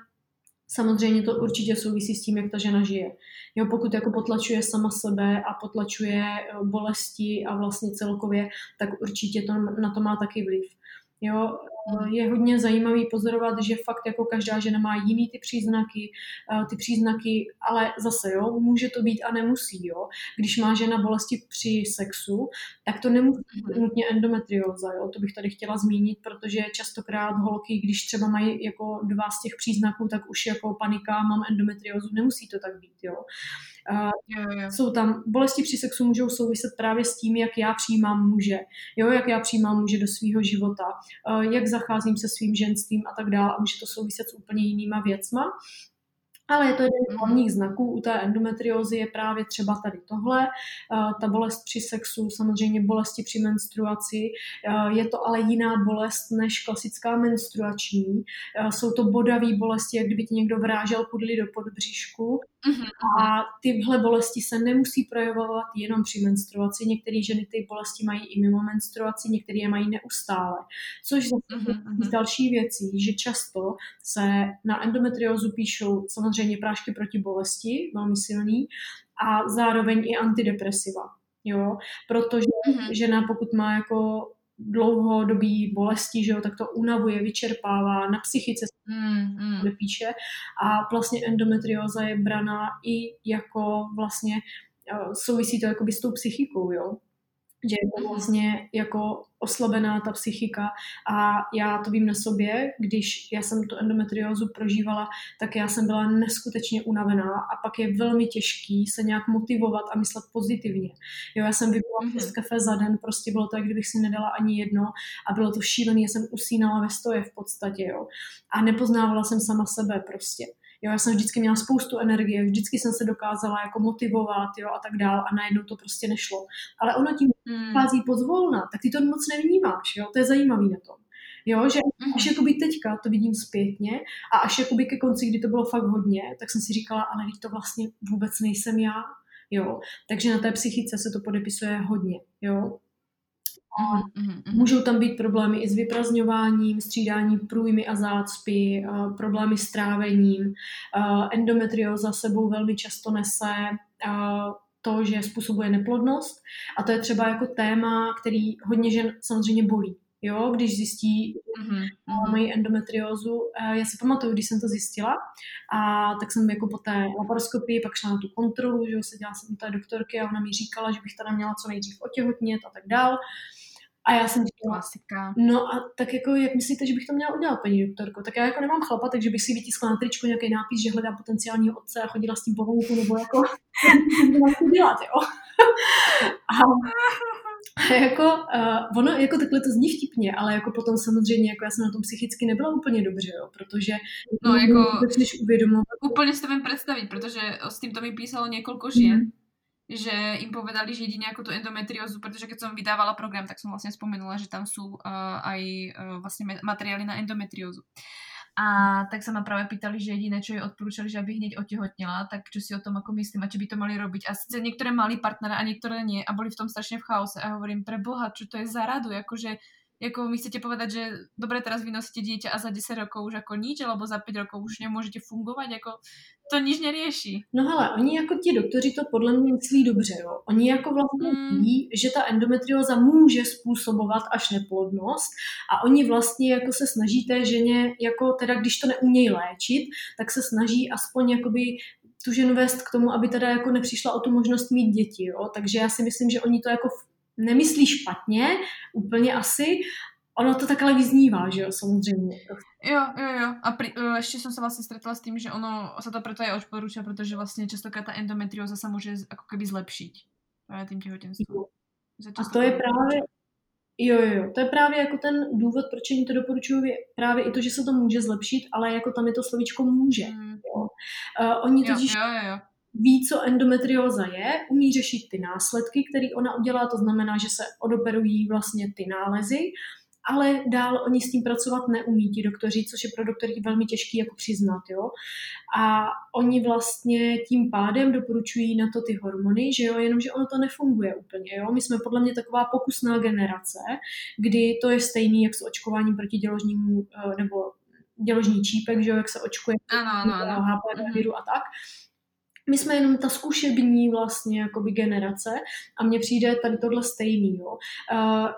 Samozřejmě to určitě souvisí s tím, jak ta žena žije. Jo, pokud jako potlačuje sama sebe a potlačuje eh, bolesti a vlastně celkově, tak určitě to na to má taky vliv. Jo, je hodně zajímavý pozorovat, že fakt jako každá žena má jiný ty příznaky, eh, ty příznaky, ale zase jo, může to být a nemusí, jo. Když má žena bolesti při sexu, tak to nemusí být mhm. nutně endometrióza, jo, to bych tady chtěla zmínit, protože častokrát holky, když třeba mají jako dva z těch příznaků, tak už jako panika, mám endometriózu, nemusí to tak být, jo. Uh, jo, jo. Jsou tam bolesti při sexu můžou souviset právě s tím, jak já přijímám muže, jo, jak já přijímám muže do svého života, uh, jak zacházím se svým ženstvím a tak dále a může to souviset s úplně jinýma věcma. Ale je to jeden z hlavních znaků u té endometriózy je právě třeba tady tohle, ta bolest při sexu, samozřejmě bolesti při menstruaci. Je to ale jiná bolest než klasická menstruační. Jsou to bodavé bolesti, jak kdyby ti někdo vrážel pudli do podbříšku. Mhm, a mhm. tyhle bolesti se nemusí projevovat jenom při menstruaci. Některé ženy ty bolesti mají i mimo menstruaci, některé je mají neustále. Což z další věcí, že často se na endometriózu píšou samozřejmě prášky proti bolesti, velmi silný, a zároveň i antidepresiva. Jo, protože mm-hmm. žena, pokud má jako dlouhodobý bolesti, že jo, tak to unavuje, vyčerpává, na psychice se mm, mm. píše a vlastně endometrioza je braná i jako vlastně uh, souvisí to jakoby s tou psychikou, jo že je to mhm. vlastně jako oslabená ta psychika a já to vím na sobě, když já jsem tu endometriózu prožívala, tak já jsem byla neskutečně unavená a pak je velmi těžký se nějak motivovat a myslet pozitivně. Jo, já jsem vypila mm-hmm. kafe za den, prostě bylo to, jak kdybych si nedala ani jedno a bylo to šílené, já jsem usínala ve stoje v podstatě, jo. A nepoznávala jsem sama sebe prostě. Jo, já jsem vždycky měla spoustu energie, vždycky jsem se dokázala jako motivovat jo, a tak dál a najednou to prostě nešlo. Ale ono tím hmm. chází pozvolna, tak ty to moc nevnímáš, jo, to je zajímavý na tom. Jo, že hmm. až jakoby teďka to vidím zpětně a až jakoby ke konci, kdy to bylo fakt hodně, tak jsem si říkala, ale to vlastně vůbec nejsem já, jo. Takže na té psychice se to podepisuje hodně, jo. Mm-hmm. Můžou tam být problémy i s vyprazňováním, střídáním průjmy a zácpy, uh, problémy s trávením. Uh, endometrioza sebou velmi často nese uh, to, že způsobuje neplodnost a to je třeba jako téma, který hodně žen samozřejmě bolí. Jo, když zjistí, mm-hmm. mají endometriózu. Já si pamatuju, když jsem to zjistila, a tak jsem jako po té laparoskopii pak šla na tu kontrolu, že jo, seděla jsem u té doktorky a ona mi říkala, že bych teda měla co nejdřív otěhotnět a tak dál. A já jsem říkala, Klasika. no a tak jako, jak myslíte, že bych to měla udělat, paní doktorko? Tak já jako nemám chlapa, takže bych si vytiskla na tričko nějaký nápis, že hledám potenciálního otce a chodila s tím po venku, nebo jako, [LAUGHS] to dělat, jo. a, a jako, uh, ono jako takhle to zní vtipně, ale jako potom samozřejmě, jako já jsem na tom psychicky nebyla úplně dobře, jo, protože no, jako, začneš uvědomovat. Úplně si to vím představit, protože s tím to mi písalo několik žien, mm že im povedali, že jedině jako tu endometriózu, protože keď som vydávala program, tak som vlastne spomenula, že tam sú uh, aj uh, vlastne materiály na endometriózu. A tak sa ma práve pýtali, že jediné, čo jej odporúčali, že aby hneď otehotnila, tak čo si o tom ako myslím a či by to mali robiť. A sice niektoré mali partnera a niektoré nie a boli v tom strašne v chaose a hovorím, pre boha, čo to je za radu, akože jako my chcete povedať, že dobre, teraz vynosíte dieťa a za 10 rokov už jako nič, alebo za 5 rokov už nemůžete fungovat, jako to nič nerieší. No hele, oni jako ti doktoři to podle mě myslí dobře, jo. Oni jako vlastně mm. ví, že ta endometrioza může způsobovat až neplodnost a oni vlastně jako se snaží té ženě, jako teda když to neumějí léčit, tak se snaží aspoň jakoby tu ženu vést k tomu, aby teda jako nepřišla o tu možnost mít děti, jo. Takže já si myslím, že oni to jako nemyslí špatně, úplně asi, ono to takhle vyznívá, že jo, samozřejmě. Jo, jo, jo. A pri, uh, ještě jsem se vlastně stretla s tím, že ono se to proto je odporúča, protože vlastně častokrát ta endometrioza se může jako keby zlepšit právě tím těhotenstvím. A to je právě, Jo, jo, jo, to je právě jako ten důvod, proč jim to doporučuju, je právě i to, že se to může zlepšit, ale jako tam je to slovíčko může. Mm. Jo. Uh, oni totiž jo, jo, jo ví, co endometrióza je, umí řešit ty následky, které ona udělá, to znamená, že se odoperují vlastně ty nálezy, ale dál oni s tím pracovat neumí, ti doktoři, což je pro doktory velmi těžký jako přiznat, jo. A oni vlastně tím pádem doporučují na to ty hormony, že jo, jenomže ono to nefunguje úplně, jo. My jsme podle mě taková pokusná generace, kdy to je stejný, jak s očkováním proti děložnímu, eh, nebo děložní čípek, že jo, jak se očkuje ano, ano, ano. HPV viru a tak, my jsme jenom ta zkušební vlastně jakoby generace a mně přijde tady tohle stejný, jo. Uh,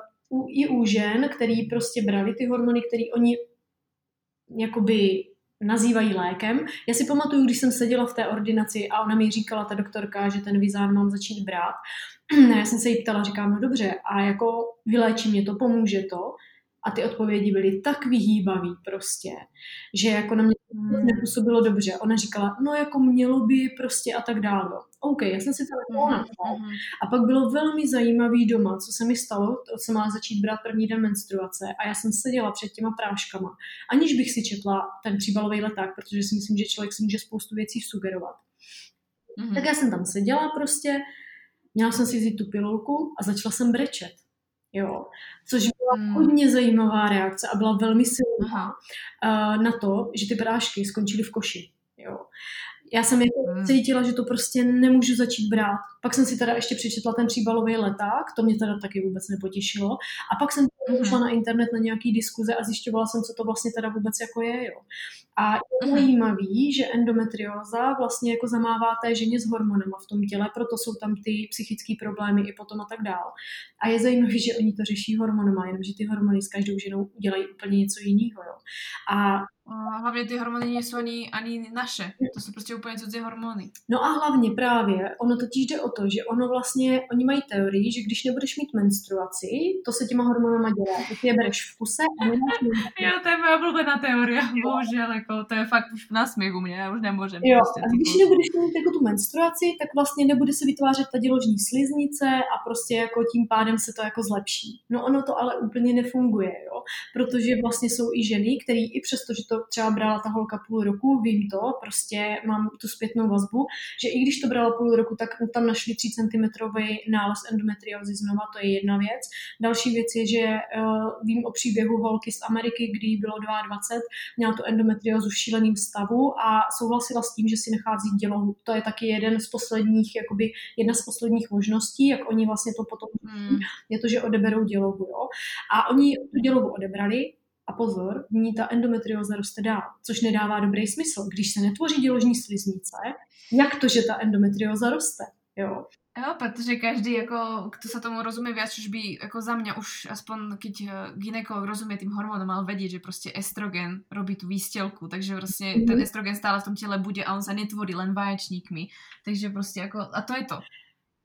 I u žen, který prostě brali ty hormony, které oni jakoby nazývají lékem. Já si pamatuju, když jsem seděla v té ordinaci a ona mi říkala, ta doktorka, že ten vizán mám začít brát. [CLEARS THROAT] Já jsem se jí ptala, říkám, no dobře, a jako vyléčí mě to, pomůže to? A ty odpovědi byly tak vyhýbavý prostě, že jako na mě hmm. nepůsobilo dobře. Ona říkala, no jako mělo by prostě a tak dále. OK, já jsem si to hmm. hmm. A pak bylo velmi zajímavý doma, co se mi stalo, to se má začít brát první den menstruace a já jsem seděla před těma práškama, aniž bych si četla ten příbalový leták, protože si myslím, že člověk si může spoustu věcí sugerovat. Hmm. Tak já jsem tam seděla prostě, měla jsem si vzít tu pilulku a začala jsem brečet. Jo. Což byla hmm. hodně zajímavá reakce a byla velmi silná uh, na to, že ty prášky skončily v koši. Jo. Já jsem jako hmm. cítila, že to prostě nemůžu začít brát. Pak jsem si teda ještě přečetla ten příbalový leták, to mě teda taky vůbec nepotěšilo. A pak jsem hmm. šla na internet na nějaký diskuze a zjišťovala jsem, co to vlastně teda vůbec jako je. Jo. A je mhm. zajímavý, že endometrióza vlastně jako zamává té ženě s hormonama v tom těle, proto jsou tam ty psychické problémy i potom a tak dál. A je zajímavé, že oni to řeší hormonama, jenomže ty hormony s každou ženou udělají úplně něco jiného. Jo. A a hlavně ty hormony nejsou ani, ani naše. To jsou prostě úplně cudzí hormony. No a hlavně právě, ono totiž jde o to, že ono vlastně, oni mají teorii, že když nebudeš mít menstruaci, to se těma hormonama dělá. Ty je bereš v kuse a nemáš Jo, to je moje oblíbená teorie. [LAUGHS] Bohužel, jako, to je fakt už na směch u mě, já už nemůžem. Jo, prostě, a když nebudeš mít jako tu menstruaci, tak vlastně nebude se vytvářet ta děložní sliznice a prostě jako tím pádem se to jako zlepší. No ono to ale úplně nefunguje, jo, protože vlastně jsou i ženy, které i přesto, že to to třeba brala ta holka půl roku, vím to, prostě mám tu zpětnou vazbu, že i když to brala půl roku, tak tam našli 3 cm nález endometriózy znova, to je jedna věc. Další věc je, že uh, vím o příběhu holky z Ameriky, kdy jí bylo 22, měla tu endometriózu v šíleném stavu a souhlasila s tím, že si nechá vzít dělohu. To je taky jeden z posledních, jakoby jedna z posledních možností, jak oni vlastně to potom hmm. je to, že odeberou dělohu. Jo? A oni tu dělohu odebrali, a pozor, v ní ta endometrióza roste dál, což nedává dobrý smysl. Když se netvoří děložní sliznice, jak to, že ta endometrióza roste? Jo. Jo, protože každý, jako, kto sa tomu rozumie viac, už by, jako za mňa už aspoň, keď eh, ginekolog rozumie tým hormónom, mal vedieť, že prostě estrogen robí tu výstelku, takže prostě ten estrogen stále v tom těle bude a on sa netvorí len vaječníkmi. Takže prostě jako, a to je to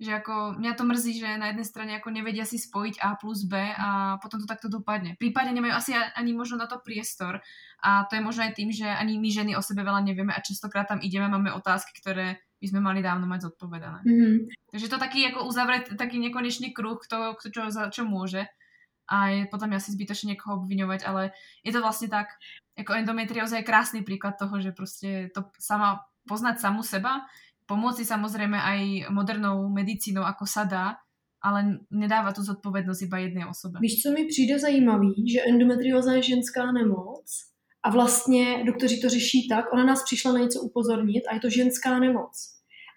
že ako mňa to mrzí, že na jednej strane ako nevedia si spojiť A plus B a potom to takto dopadne. Prípadne nemajú asi ani možno na to priestor a to je možno aj tým, že ani my ženy o sebe veľa nevieme a častokrát tam ideme, máme otázky, ktoré by sme mali dávno mať zodpovedané. Mm-hmm. Takže to taký ako uzavrieť taký nekonečný kruh, kto, kto čo, za, čo môže a je potom asi zbytočne niekoho obviňovať, ale je to vlastne tak, ako endometrióza je krásny príklad toho, že prostě to sama, poznať samu seba Pomôcť samozrejme aj modernou medicínou, ako sa dá, ale nedává tu zodpovědnost iba jedné osobe. Víš, co mi přijde zajímavý, že endometrioza je ženská nemoc a vlastně doktoři to řeší tak, ona nás přišla na něco upozornit a je to ženská nemoc.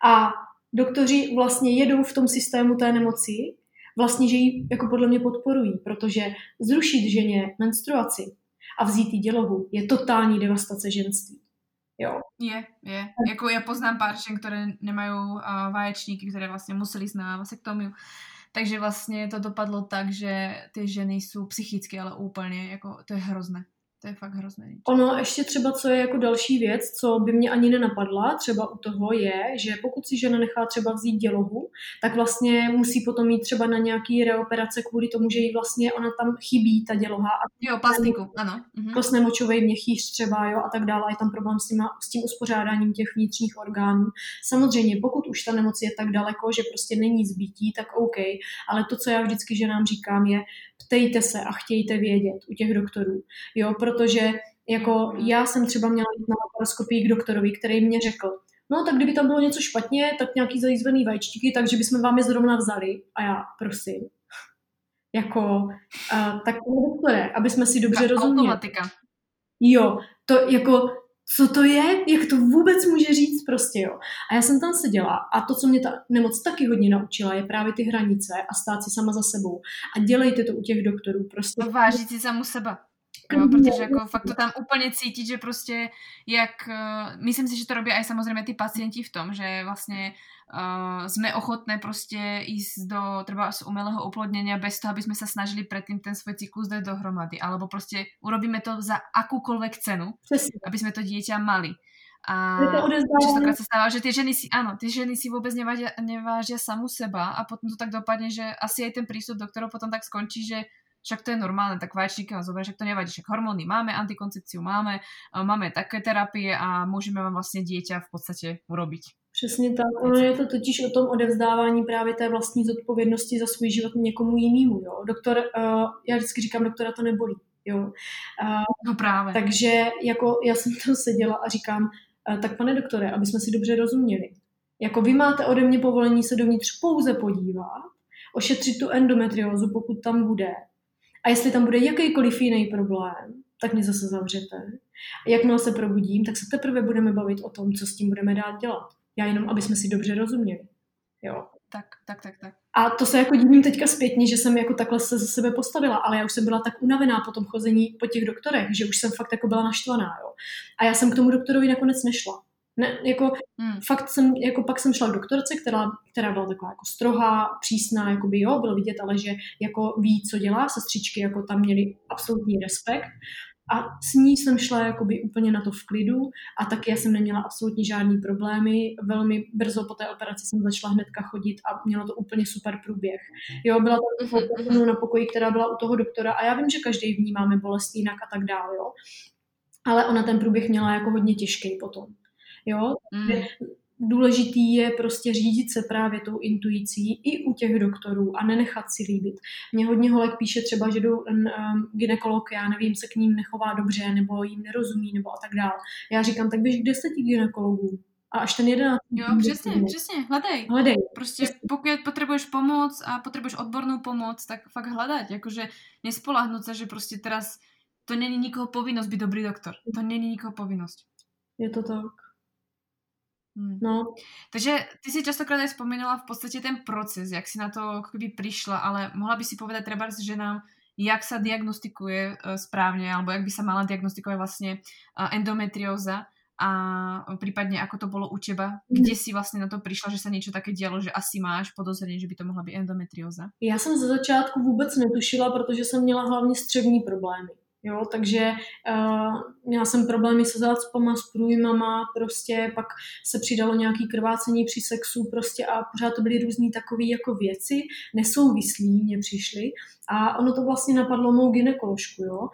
A doktoři vlastně jedou v tom systému té nemoci, vlastně, že ji jako podle mě podporují, protože zrušit ženě menstruaci a vzít jí dělohu je totální devastace ženství. Jo. Je, je. Jako já poznám pár žen, které nemají uh, vaječníky, které vlastně museli jít na vasektomiu. Takže vlastně to dopadlo tak, že ty ženy jsou psychicky, ale úplně, jako to je hrozné. To je fakt hrozné. Ono ještě třeba, co je jako další věc, co by mě ani nenapadla, třeba u toho je, že pokud si žena nechá třeba vzít dělohu, tak vlastně musí potom mít třeba na nějaký reoperace kvůli tomu, že jí vlastně ona tam chybí ta děloha. A jo, plastiku, ano. Mhm. Prostě močový měchýř třeba, jo, a tak dále. Je tam problém s tím, s tím uspořádáním těch vnitřních orgánů. Samozřejmě, pokud už ta nemoc je tak daleko, že prostě není zbytí, tak OK. Ale to, co já vždycky ženám říkám, je, ptejte se a chtějte vědět u těch doktorů. Jo, protože jako já jsem třeba měla jít na laparoskopii k doktorovi, který mě řekl, no tak kdyby tam bylo něco špatně, tak nějaký zajízvený vajčíky, takže bychom vám je zrovna vzali. A já, prosím, [LAUGHS] jako, uh, tak doktore, aby jsme si dobře rozuměli. Automatika. Jo, to jako co to je, jak to vůbec může říct prostě, jo. A já jsem tam seděla a to, co mě ta nemoc taky hodně naučila, je právě ty hranice a stát si sama za sebou. A dělejte to u těch doktorů, prostě. Vážit si samu seba. Jo, protože jako fakt to tam úplně cítit, že prostě jak, uh, myslím si, že to robí aj samozřejmě ty pacienti v tom, že vlastně uh, sme ochotné prostě ísť do třeba z umelého oplodnenia bez toho, aby sme sa snažili predtým ten svoj cyklus dať dohromady. Alebo prostě urobíme to za akúkoľvek cenu, Přesně. aby sme to dieťa mali. A častokrát sa stáva, že tie ženy si, áno, tie ženy si vôbec nevážia, nevážia samu seba a potom to tak dopadne, že asi aj ten prístup doktorov potom tak skončí, že však to je normálne, tak vaječníky vám zoberie, však to nevadí, však hormóny máme, antikoncepciu máme, máme také terapie a môžeme vám vlastne dieťa v podstate urobiť. Přesně tak. Ono je to totiž o tom odevzdávání právě té vlastní zodpovědnosti za svůj život někomu jinému. Jo. Doktor, uh, já vždycky říkám, doktora to nebolí. Jo. Uh, no právě. Takže jako já jsem tam seděla a říkám, uh, tak pane doktore, aby jsme si dobře rozuměli. Jako vy máte ode mě povolení se dovnitř pouze podívat, ošetřit tu endometriózu, pokud tam bude. A jestli tam bude jakýkoliv jiný problém, tak mě zase zavřete. A jakmile se probudím, tak se teprve budeme bavit o tom, co s tím budeme dát dělat. Já jenom, aby jsme si dobře rozuměli. Jo. Tak, tak, tak, tak. A to se jako divím teďka zpětně, že jsem jako takhle se ze sebe postavila, ale já už jsem byla tak unavená po tom chození po těch doktorech, že už jsem fakt jako byla naštvaná, jo. A já jsem k tomu doktorovi nakonec nešla. Ne, jako hmm. fakt jsem, jako pak jsem šla k doktorce, která, která byla taková jako strohá, přísná, jako by jo, bylo vidět, ale že jako ví, co dělá, sestřičky jako tam měly absolutní respekt a s ní jsem šla jakoby úplně na to v klidu a taky já jsem neměla absolutně žádný problémy. Velmi brzo po té operaci jsem začala hnedka chodit a měla to úplně super průběh. Jo, byla tam mhm, mhm. na pokoji, která byla u toho doktora a já vím, že každý vnímáme bolest jinak a tak dále, jo. Ale ona ten průběh měla jako hodně těžký potom. Jo, mm důležitý je prostě řídit se právě tou intuicí i u těch doktorů a nenechat si líbit. Mně hodně holek píše třeba, že do um, ginekolog, já nevím, se k ním nechová dobře, nebo jim nerozumí, nebo a tak dále. Já říkám, tak běž k deseti ginekologů. A až ten jeden. Jo, přesně, přesně, hledej. Hledej. Prostě pokud potřebuješ pomoc a potřebuješ odbornou pomoc, tak fakt hledat. Jakože nespolahnout se, že prostě teraz to není nikoho povinnost být dobrý doktor. To není nikoho povinnost. Je to tak. Hmm. No. Takže ty si častokrát aj spomínala v podstate ten proces, jak si na to keby prišla, ale mohla by si povedať treba ženám, jak sa diagnostikuje uh, správne, alebo jak by sa mala diagnostikovať vlastne uh, endometrióza a prípadne ako to bolo u teba, hmm. kde si vlastně na to přišla, že se něco také dělo, že asi máš podozření, že by to mohla být endometrióza? Já jsem ze začátku vůbec netušila, protože jsem měla hlavně střevní problémy. Jo, takže uh, měla jsem problémy se zácpama, s průjmama, prostě pak se přidalo nějaký krvácení při sexu prostě a pořád to byly různé takové jako věci, nesouvislí mě přišly a ono to vlastně napadlo mou ginekoložku, jo.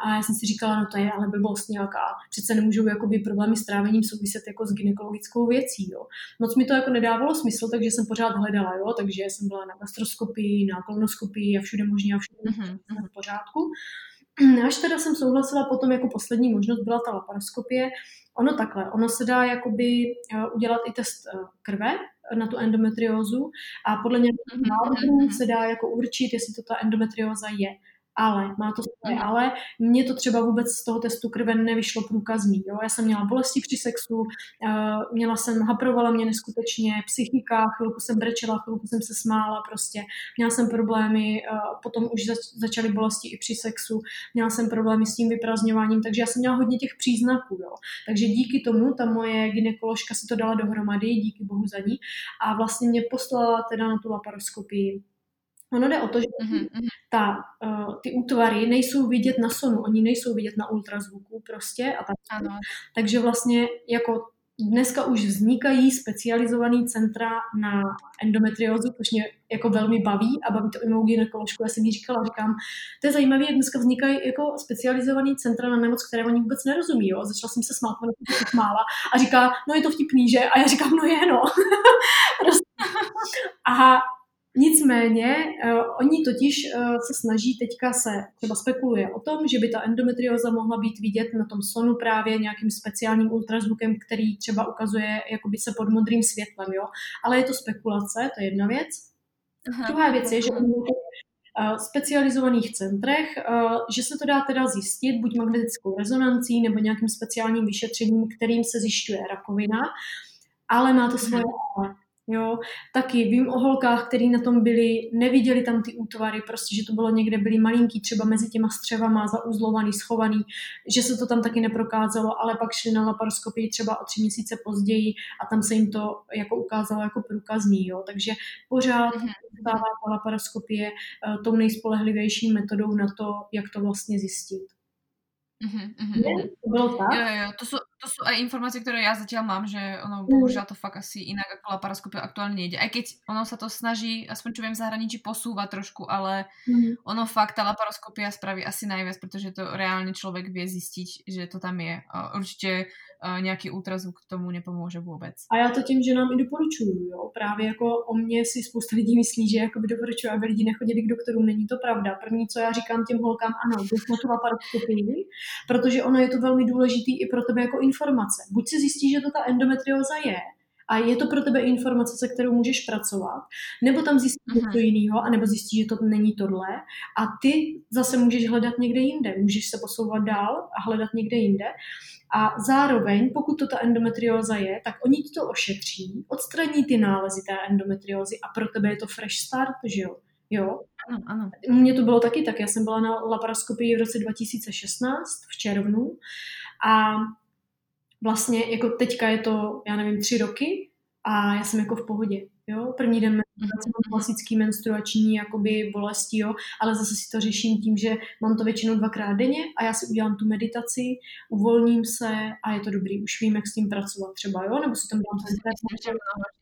A já jsem si říkala, no to je ale blbost nějaká, přece nemůžou jakoby problémy s trávením souviset jako s ginekologickou věcí, jo. Moc mi to jako nedávalo smysl, takže jsem pořád hledala, jo, takže jsem byla na gastroskopii, na kolonoskopii a všude možně a všude mm-hmm. v pořádku. Až teda jsem souhlasila potom jako poslední možnost byla ta laparoskopie. Ono takhle, ono se dá jakoby eh, udělat i test eh, krve na tu endometriózu a podle nějakých mhm, návrhů mhm. se dá jako určit, jestli to ta endometrióza je ale, má to svoje mm. ale, mně to třeba vůbec z toho testu krve nevyšlo průkazný, jo? já jsem měla bolesti při sexu, uh, měla jsem, haprovala mě neskutečně psychika, chvilku jsem brečela, chvilku jsem se smála prostě, měla jsem problémy, uh, potom už zač, začaly bolesti i při sexu, měla jsem problémy s tím vyprazňováním, takže já jsem měla hodně těch příznaků, jo? takže díky tomu ta moje ginekoložka si to dala dohromady, díky bohu za ní a vlastně mě poslala teda na tu laparoskopii Ono jde o to, že mm-hmm. ta, uh, ty útvary nejsou vidět na sonu, oni nejsou vidět na ultrazvuku prostě. A tak. Ano. Takže vlastně jako dneska už vznikají specializované centra na endometriózu, což mě jako velmi baví a baví to i mou gynekoložku. Já jsem jí říkala, říkám, to je zajímavé, jak dneska vznikají jako specializované centra na nemoc, které oni vůbec nerozumí. Jo? Začala jsem se smát, ona se smála a říká, no je to vtipný, že? A já říkám, no je, no. [LAUGHS] prostě. A Nicméně uh, oni totiž uh, se snaží, teďka se třeba spekuluje o tom, že by ta endometrioza mohla být vidět na tom sonu právě nějakým speciálním ultrazvukem, který třeba ukazuje jakoby se pod modrým světlem, jo. Ale je to spekulace, to je jedna věc. Aha. Druhá věc je, že v uh, specializovaných centrech, uh, že se to dá teda zjistit buď magnetickou rezonancí nebo nějakým speciálním vyšetřením, kterým se zjišťuje rakovina, ale má to svoje ale. Jo, taky vím o holkách, který na tom byli, neviděli tam ty útvary, prostě, že to bylo někde, byli malinký, třeba mezi těma střevama, zauzlovaný, schovaný, že se to tam taky neprokázalo, ale pak šli na laparoskopii třeba o tři měsíce později a tam se jim to jako ukázalo jako průkazný, jo, takže pořád mhm. stává ta laparoskopie uh, tou nejspolehlivější metodou na to, jak to vlastně zjistit. Uh-huh. to bylo tak? Jo, jo, to jsou, to sú aj informácie, ktoré ja zatiaľ mám, že ono bohužiaľ to fakt asi inak ako laparoskopia aktuálne nejde. Aj keď ono sa to snaží, aspoň čo viem, v zahraničí posúva trošku, ale mm. ono fakt tá laparoskopia spraví asi najviac, pretože to reálne človek vie zistiť, že to tam je. Určite nějaký ultrazvuk k tomu nepomůže vůbec. A já to tím, že nám i doporučuju, jo. Právě jako o mě si spousta lidí myslí, že jako by doporučuju, aby lidi nechodili k doktorům. Není to pravda. První, co já říkám těm holkám, ano, jdu na tu laparoskopii, protože ono je to velmi důležitý i pro tebe jako informace. Buď si zjistí, že to ta endometrioza je, a je to pro tebe informace, se kterou můžeš pracovat, nebo tam zjistíš něco mhm. jiného, anebo zjistíš, že to není tohle a ty zase můžeš hledat někde jinde, můžeš se posouvat dál a hledat někde jinde. A zároveň, pokud to ta endometrióza je, tak oni ti to ošetří, odstraní ty nálezy té endometriózy a pro tebe je to fresh start, že jo? Jo. Ano, ano. U mě to bylo taky tak. Já jsem byla na laparoskopii v roce 2016 v červnu a vlastně jako teďka je to, já nevím, tři roky a já jsem jako v pohodě. Jo? První den menstruace mám klasický menstruační jakoby bolesti, jo? ale zase si to řeším tím, že mám to většinou dvakrát denně a já si udělám tu meditaci, uvolním se a je to dobrý. Už vím, jak s tím pracovat třeba, jo? nebo si tam dám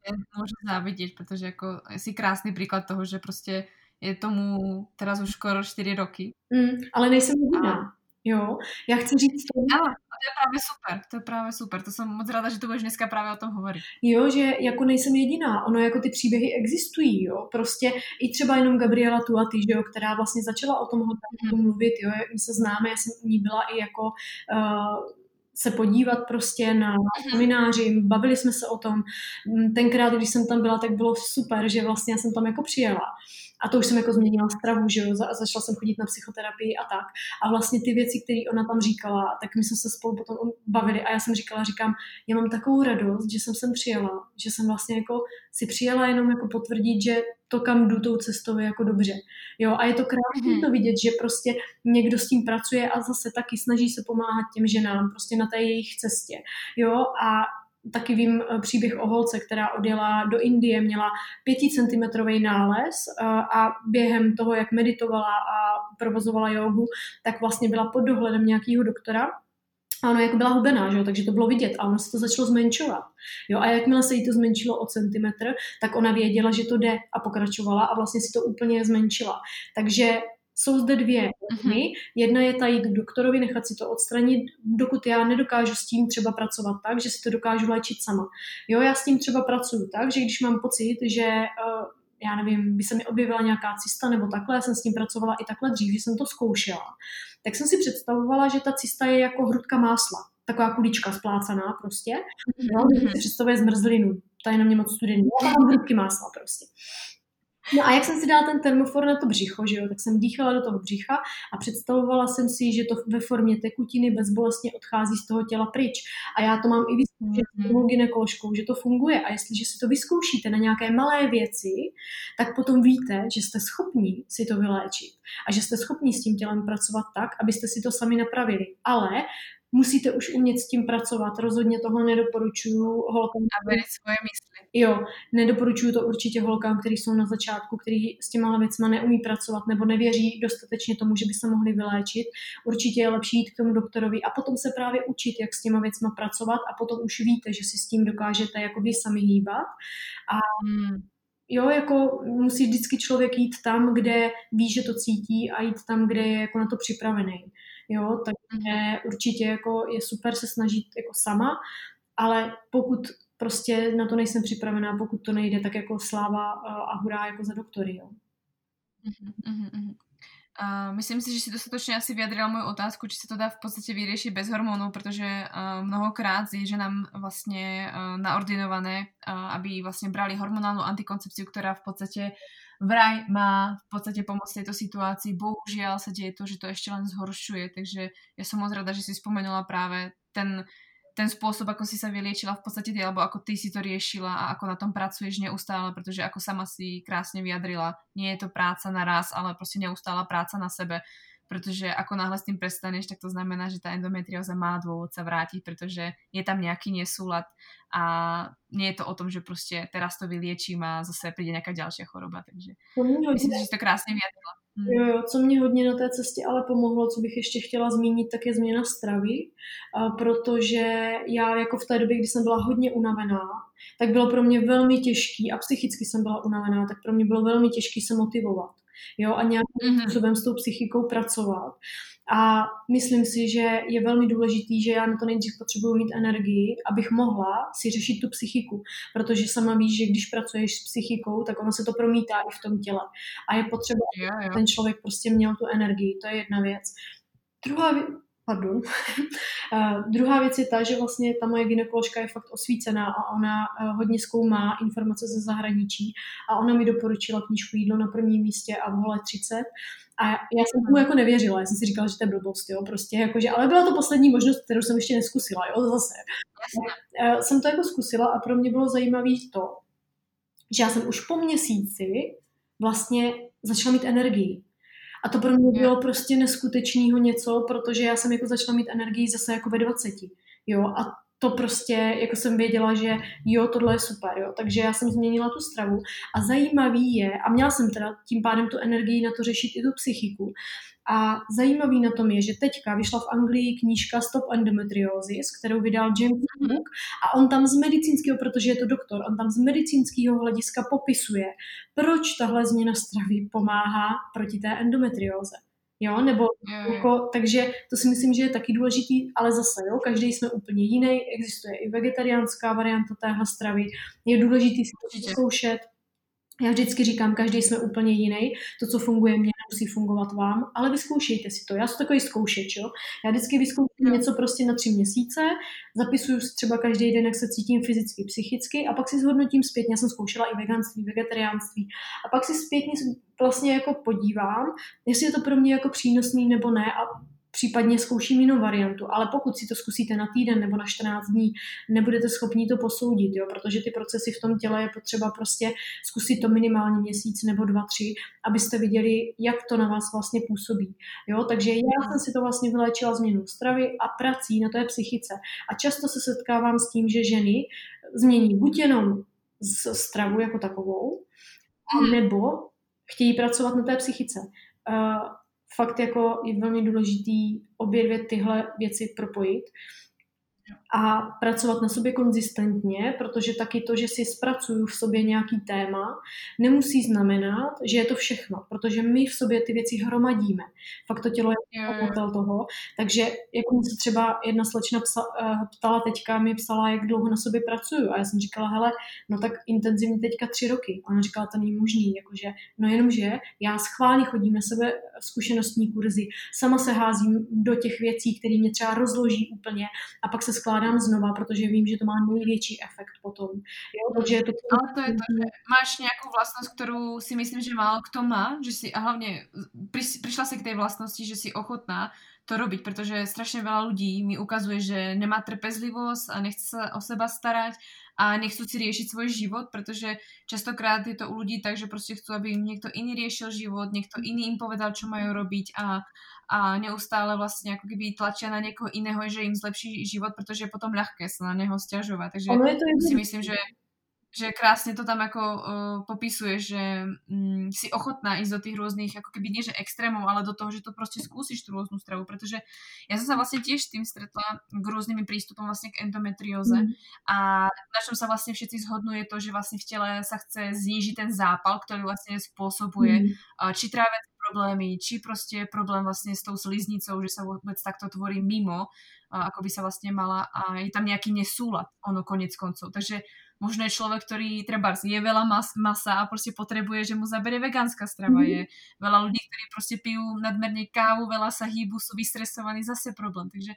ten můžu závidět, protože jako jsi krásný příklad toho, že prostě je tomu teraz už skoro 4 roky. Mm, ale nejsem jediná. Jo, já chci říct to. Ano, to je právě super, to je právě super. To jsem moc ráda, že to budeš dneska právě o tom hovorit. Jo, že jako nejsem jediná, ono jako ty příběhy existují, jo. Prostě i třeba jenom Gabriela Tuaty, že jo, která vlastně začala o tom mm. mluvit, jo, my se známe, já jsem u ní byla i jako uh, se podívat prostě na mhm. semináři, bavili jsme se o tom. Tenkrát, když jsem tam byla, tak bylo super, že vlastně já jsem tam jako přijela. A to už jsem jako změnila stravu, že jo, začala jsem chodit na psychoterapii a tak. A vlastně ty věci, které ona tam říkala, tak my jsme se spolu potom bavili a já jsem říkala, říkám, já mám takovou radost, že jsem sem přijela, že jsem vlastně jako si přijela jenom jako potvrdit, že to, kam jdu tou cestou, je jako dobře. Jo, a je to krásné mm-hmm. to vidět, že prostě někdo s tím pracuje a zase taky snaží se pomáhat těm ženám prostě na té jejich cestě. Jo, a taky vím eh, příběh o holce, která odjela do Indie, měla pěticentimetrový nález eh, a během toho, jak meditovala a provozovala jogu, tak vlastně byla pod dohledem nějakého doktora a ono jako byla hubená, že jo? takže to bylo vidět a ono se to začalo zmenšovat. Jo? A jakmile se jí to zmenšilo o centimetr, tak ona věděla, že to jde a pokračovala a vlastně si to úplně zmenšila. Takže jsou zde dvě mm-hmm. Jedna je ta jít k doktorovi, nechat si to odstranit, dokud já nedokážu s tím třeba pracovat tak, že si to dokážu léčit sama. Jo, já s tím třeba pracuji tak, že když mám pocit, že uh, já nevím, by se mi objevila nějaká cysta nebo takhle, já jsem s tím pracovala i takhle dřív, že jsem to zkoušela, tak jsem si představovala, že ta cysta je jako hrudka másla, taková kulička splácaná prostě. Jo, mm-hmm. si představuje zmrzlinu, ta je na mě moc studený, hrudky másla prostě. No a jak jsem si dala ten termofor na to břicho, že jo, tak jsem dýchala do toho břicha a představovala jsem si, že to ve formě tekutiny bezbolestně odchází z toho těla pryč. A já to mám i vyzkoušet s mm-hmm. gynekoložkou, že to funguje. A jestliže si to vyzkoušíte na nějaké malé věci, tak potom víte, že jste schopni si to vyléčit a že jste schopni s tím tělem pracovat tak, abyste si to sami napravili. Ale musíte už umět s tím pracovat. Rozhodně tohle nedoporučuju holkám. A svoje mysli. Jo, nedoporučuju to určitě holkám, kteří jsou na začátku, kteří s těma věcma neumí pracovat nebo nevěří dostatečně tomu, že by se mohli vyléčit. Určitě je lepší jít k tomu doktorovi a potom se právě učit, jak s těma věcma pracovat a potom už víte, že si s tím dokážete jako vy sami hýbat. A hmm jo, jako musí vždycky člověk jít tam, kde ví, že to cítí a jít tam, kde je jako na to připravený. Jo, takže mhm. určitě jako je super se snažit jako sama, ale pokud prostě na to nejsem připravená, pokud to nejde, tak jako sláva a hurá jako za doktory, jo. Uh, myslím si, že si dostatočně asi vyjadrila moju otázku, či se to dá v podstatě vyřešit bez hormonů, protože uh, mnohokrát je ženám vlastně uh, naordinované, uh, aby vlastně brali hormonálnu antikoncepciu, která v podstatě vraj má v podstate pomôcť tejto situácii. Bohužiaľ sa deje to, že to ešte len zhoršuje, takže ja som moc rada, že si spomenula práve ten ten spôsob, ako si sa vyliečila v podstate ty, alebo ako ty si to riešila a ako na tom pracuješ neustále, pretože ako sama si krásne vyjadrila, nie je to práca na raz, ale prostě neustála práca na sebe, protože ako náhle s tým prestaneš, tak to znamená, že ta endometrióza má dôvod sa vrátiť, pretože je tam nejaký nesúlad a nie je to o tom, že prostě teraz to vyliečím a zase přijde nějaká další choroba, takže myslím, že to krásně vyjadrila. Hmm. Jo, jo, co mě hodně na té cestě ale pomohlo, co bych ještě chtěla zmínit, tak je změna stravy, protože já jako v té době, kdy jsem byla hodně unavená, tak bylo pro mě velmi těžký a psychicky jsem byla unavená, tak pro mě bylo velmi těžké se motivovat jo, a nějakým mm-hmm. způsobem s tou psychikou pracovat. A myslím si, že je velmi důležitý, že já na to nejdřív potřebuji mít energii, abych mohla si řešit tu psychiku. Protože sama víš, že když pracuješ s psychikou, tak ono se to promítá i v tom těle. A je potřeba, aby ten člověk prostě měl tu energii. To je jedna věc. Druhá, Pardon. uh, [LAUGHS] druhá věc je ta, že vlastně ta moje ginekoložka je fakt osvícená a ona uh, hodně zkoumá informace ze zahraničí a ona mi doporučila knížku Jídlo na prvním místě a v hole 30 a já jsem tomu jako nevěřila, já jsem si říkala, že to je blbost, jo, prostě jakože, ale byla to poslední možnost, kterou jsem ještě neskusila, jo, zase. Já jsem to jako zkusila a pro mě bylo zajímavé to, že já jsem už po měsíci vlastně začala mít energii. A to pro mě bylo prostě neskutečného něco, protože já jsem jako začala mít energii zase jako ve 20. Jo, a to prostě, jako jsem věděla, že jo, tohle je super, jo. Takže já jsem změnila tu stravu a zajímavý je, a měla jsem teda tím pádem tu energii na to řešit i tu psychiku, a zajímavý na tom je, že teďka vyšla v Anglii knížka Stop Endometriosis, kterou vydal James mhm. Cook a on tam z medicínského, protože je to doktor, on tam z medicínského hlediska popisuje, proč tahle změna stravy pomáhá proti té endometrióze. Jo, nebo mm. jako, takže to si myslím, že je taky důležitý, ale zase, jo, každý jsme úplně jiný, existuje i vegetariánská varianta téhle stravy, je důležitý si to zkoušet, já vždycky říkám, každý jsme úplně jiný. To, co funguje mně, musí fungovat vám, ale vyzkoušejte si to. Já jsem takový zkoušeč, jo. Já vždycky vyzkouším něco prostě na tři měsíce, zapisuju si třeba každý den, jak se cítím fyzicky, psychicky a pak si zhodnotím zpětně. Já jsem zkoušela i veganství, vegetariánství a pak si zpětně vlastně jako podívám, jestli je to pro mě jako přínosný nebo ne a případně zkouším jinou variantu, ale pokud si to zkusíte na týden nebo na 14 dní, nebudete schopni to posoudit, jo, protože ty procesy v tom těle je potřeba prostě zkusit to minimálně měsíc nebo dva, tři, abyste viděli, jak to na vás vlastně působí. Jo, takže já jsem si to vlastně vyléčila změnou stravy a prací na té psychice. A často se setkávám s tím, že ženy změní buď jenom z stravu jako takovou, mhm. nebo chtějí pracovat na té psychice. Fakt jako je velmi důležitý obě dvě tyhle věci propojit a pracovat na sobě konzistentně, protože taky to, že si zpracuju v sobě nějaký téma, nemusí znamenat, že je to všechno, protože my v sobě ty věci hromadíme. Fakt to tělo je hotel toho. Takže jako mi se třeba jedna slečna psa, eh, ptala teďka, mi psala, jak dlouho na sobě pracuju. A já jsem říkala, hele, no tak intenzivně teďka tři roky. A ona říkala, to není možný, jakože, no jenomže já schválně chodím na sebe zkušenostní kurzy, sama se házím do těch věcí, které mě třeba rozloží úplně a pak se skládám znova, protože vím, že to má největší efekt potom. Jo, takže to... Ale to je to, že máš nějakou vlastnost, kterou si myslím, že málo kdo má, že si, a hlavně přišla se k té vlastnosti, že si ochotná to robiť, protože strašně veľa ľudí mi ukazuje, že nemá trpezlivosť a nechce sa o seba starať a nechcú si riešiť svoj život, protože častokrát je to u ľudí tak, že prostě chcú, aby im niekto iný riešil život, niekto iný im povedal, čo majú robiť a a neustále vlastně jako kdyby tlačia na někoho jiného, že jim zlepší život, protože je potom ľahké se na něho stěžovat. Takže to si myslím, že že krásně to tam jako uh, popisuje, že um, si ochotná ísť do tých různých, jako keby nie že extrémov, ale do toho, že to prostě zkusíš tu různou stravu, protože já jsem se vlastně tiež s tým stretla k různými prístupom vlastně k endometrióze mm. a na čom sa vlastně všetci zhodnuje to, že vlastně v těle sa chce znížit ten zápal, který vlastně spôsobuje mm. uh, či tráve problémy, či prostě problém vlastně s tou sliznicou, že sa vůbec takto tvorí mimo, ako by sa vlastně mala a je tam nějaký nesúlad, ono konec koncov. Takže možno je človek, ktorý treba je veľa mas, masa a prostě potrebuje, že mu zabere vegánska strava. Mm. Je veľa ľudí, ktorí prostě pijú nadmerne kávu, veľa sa hýbu, sú vystresovaní, zase problém. Takže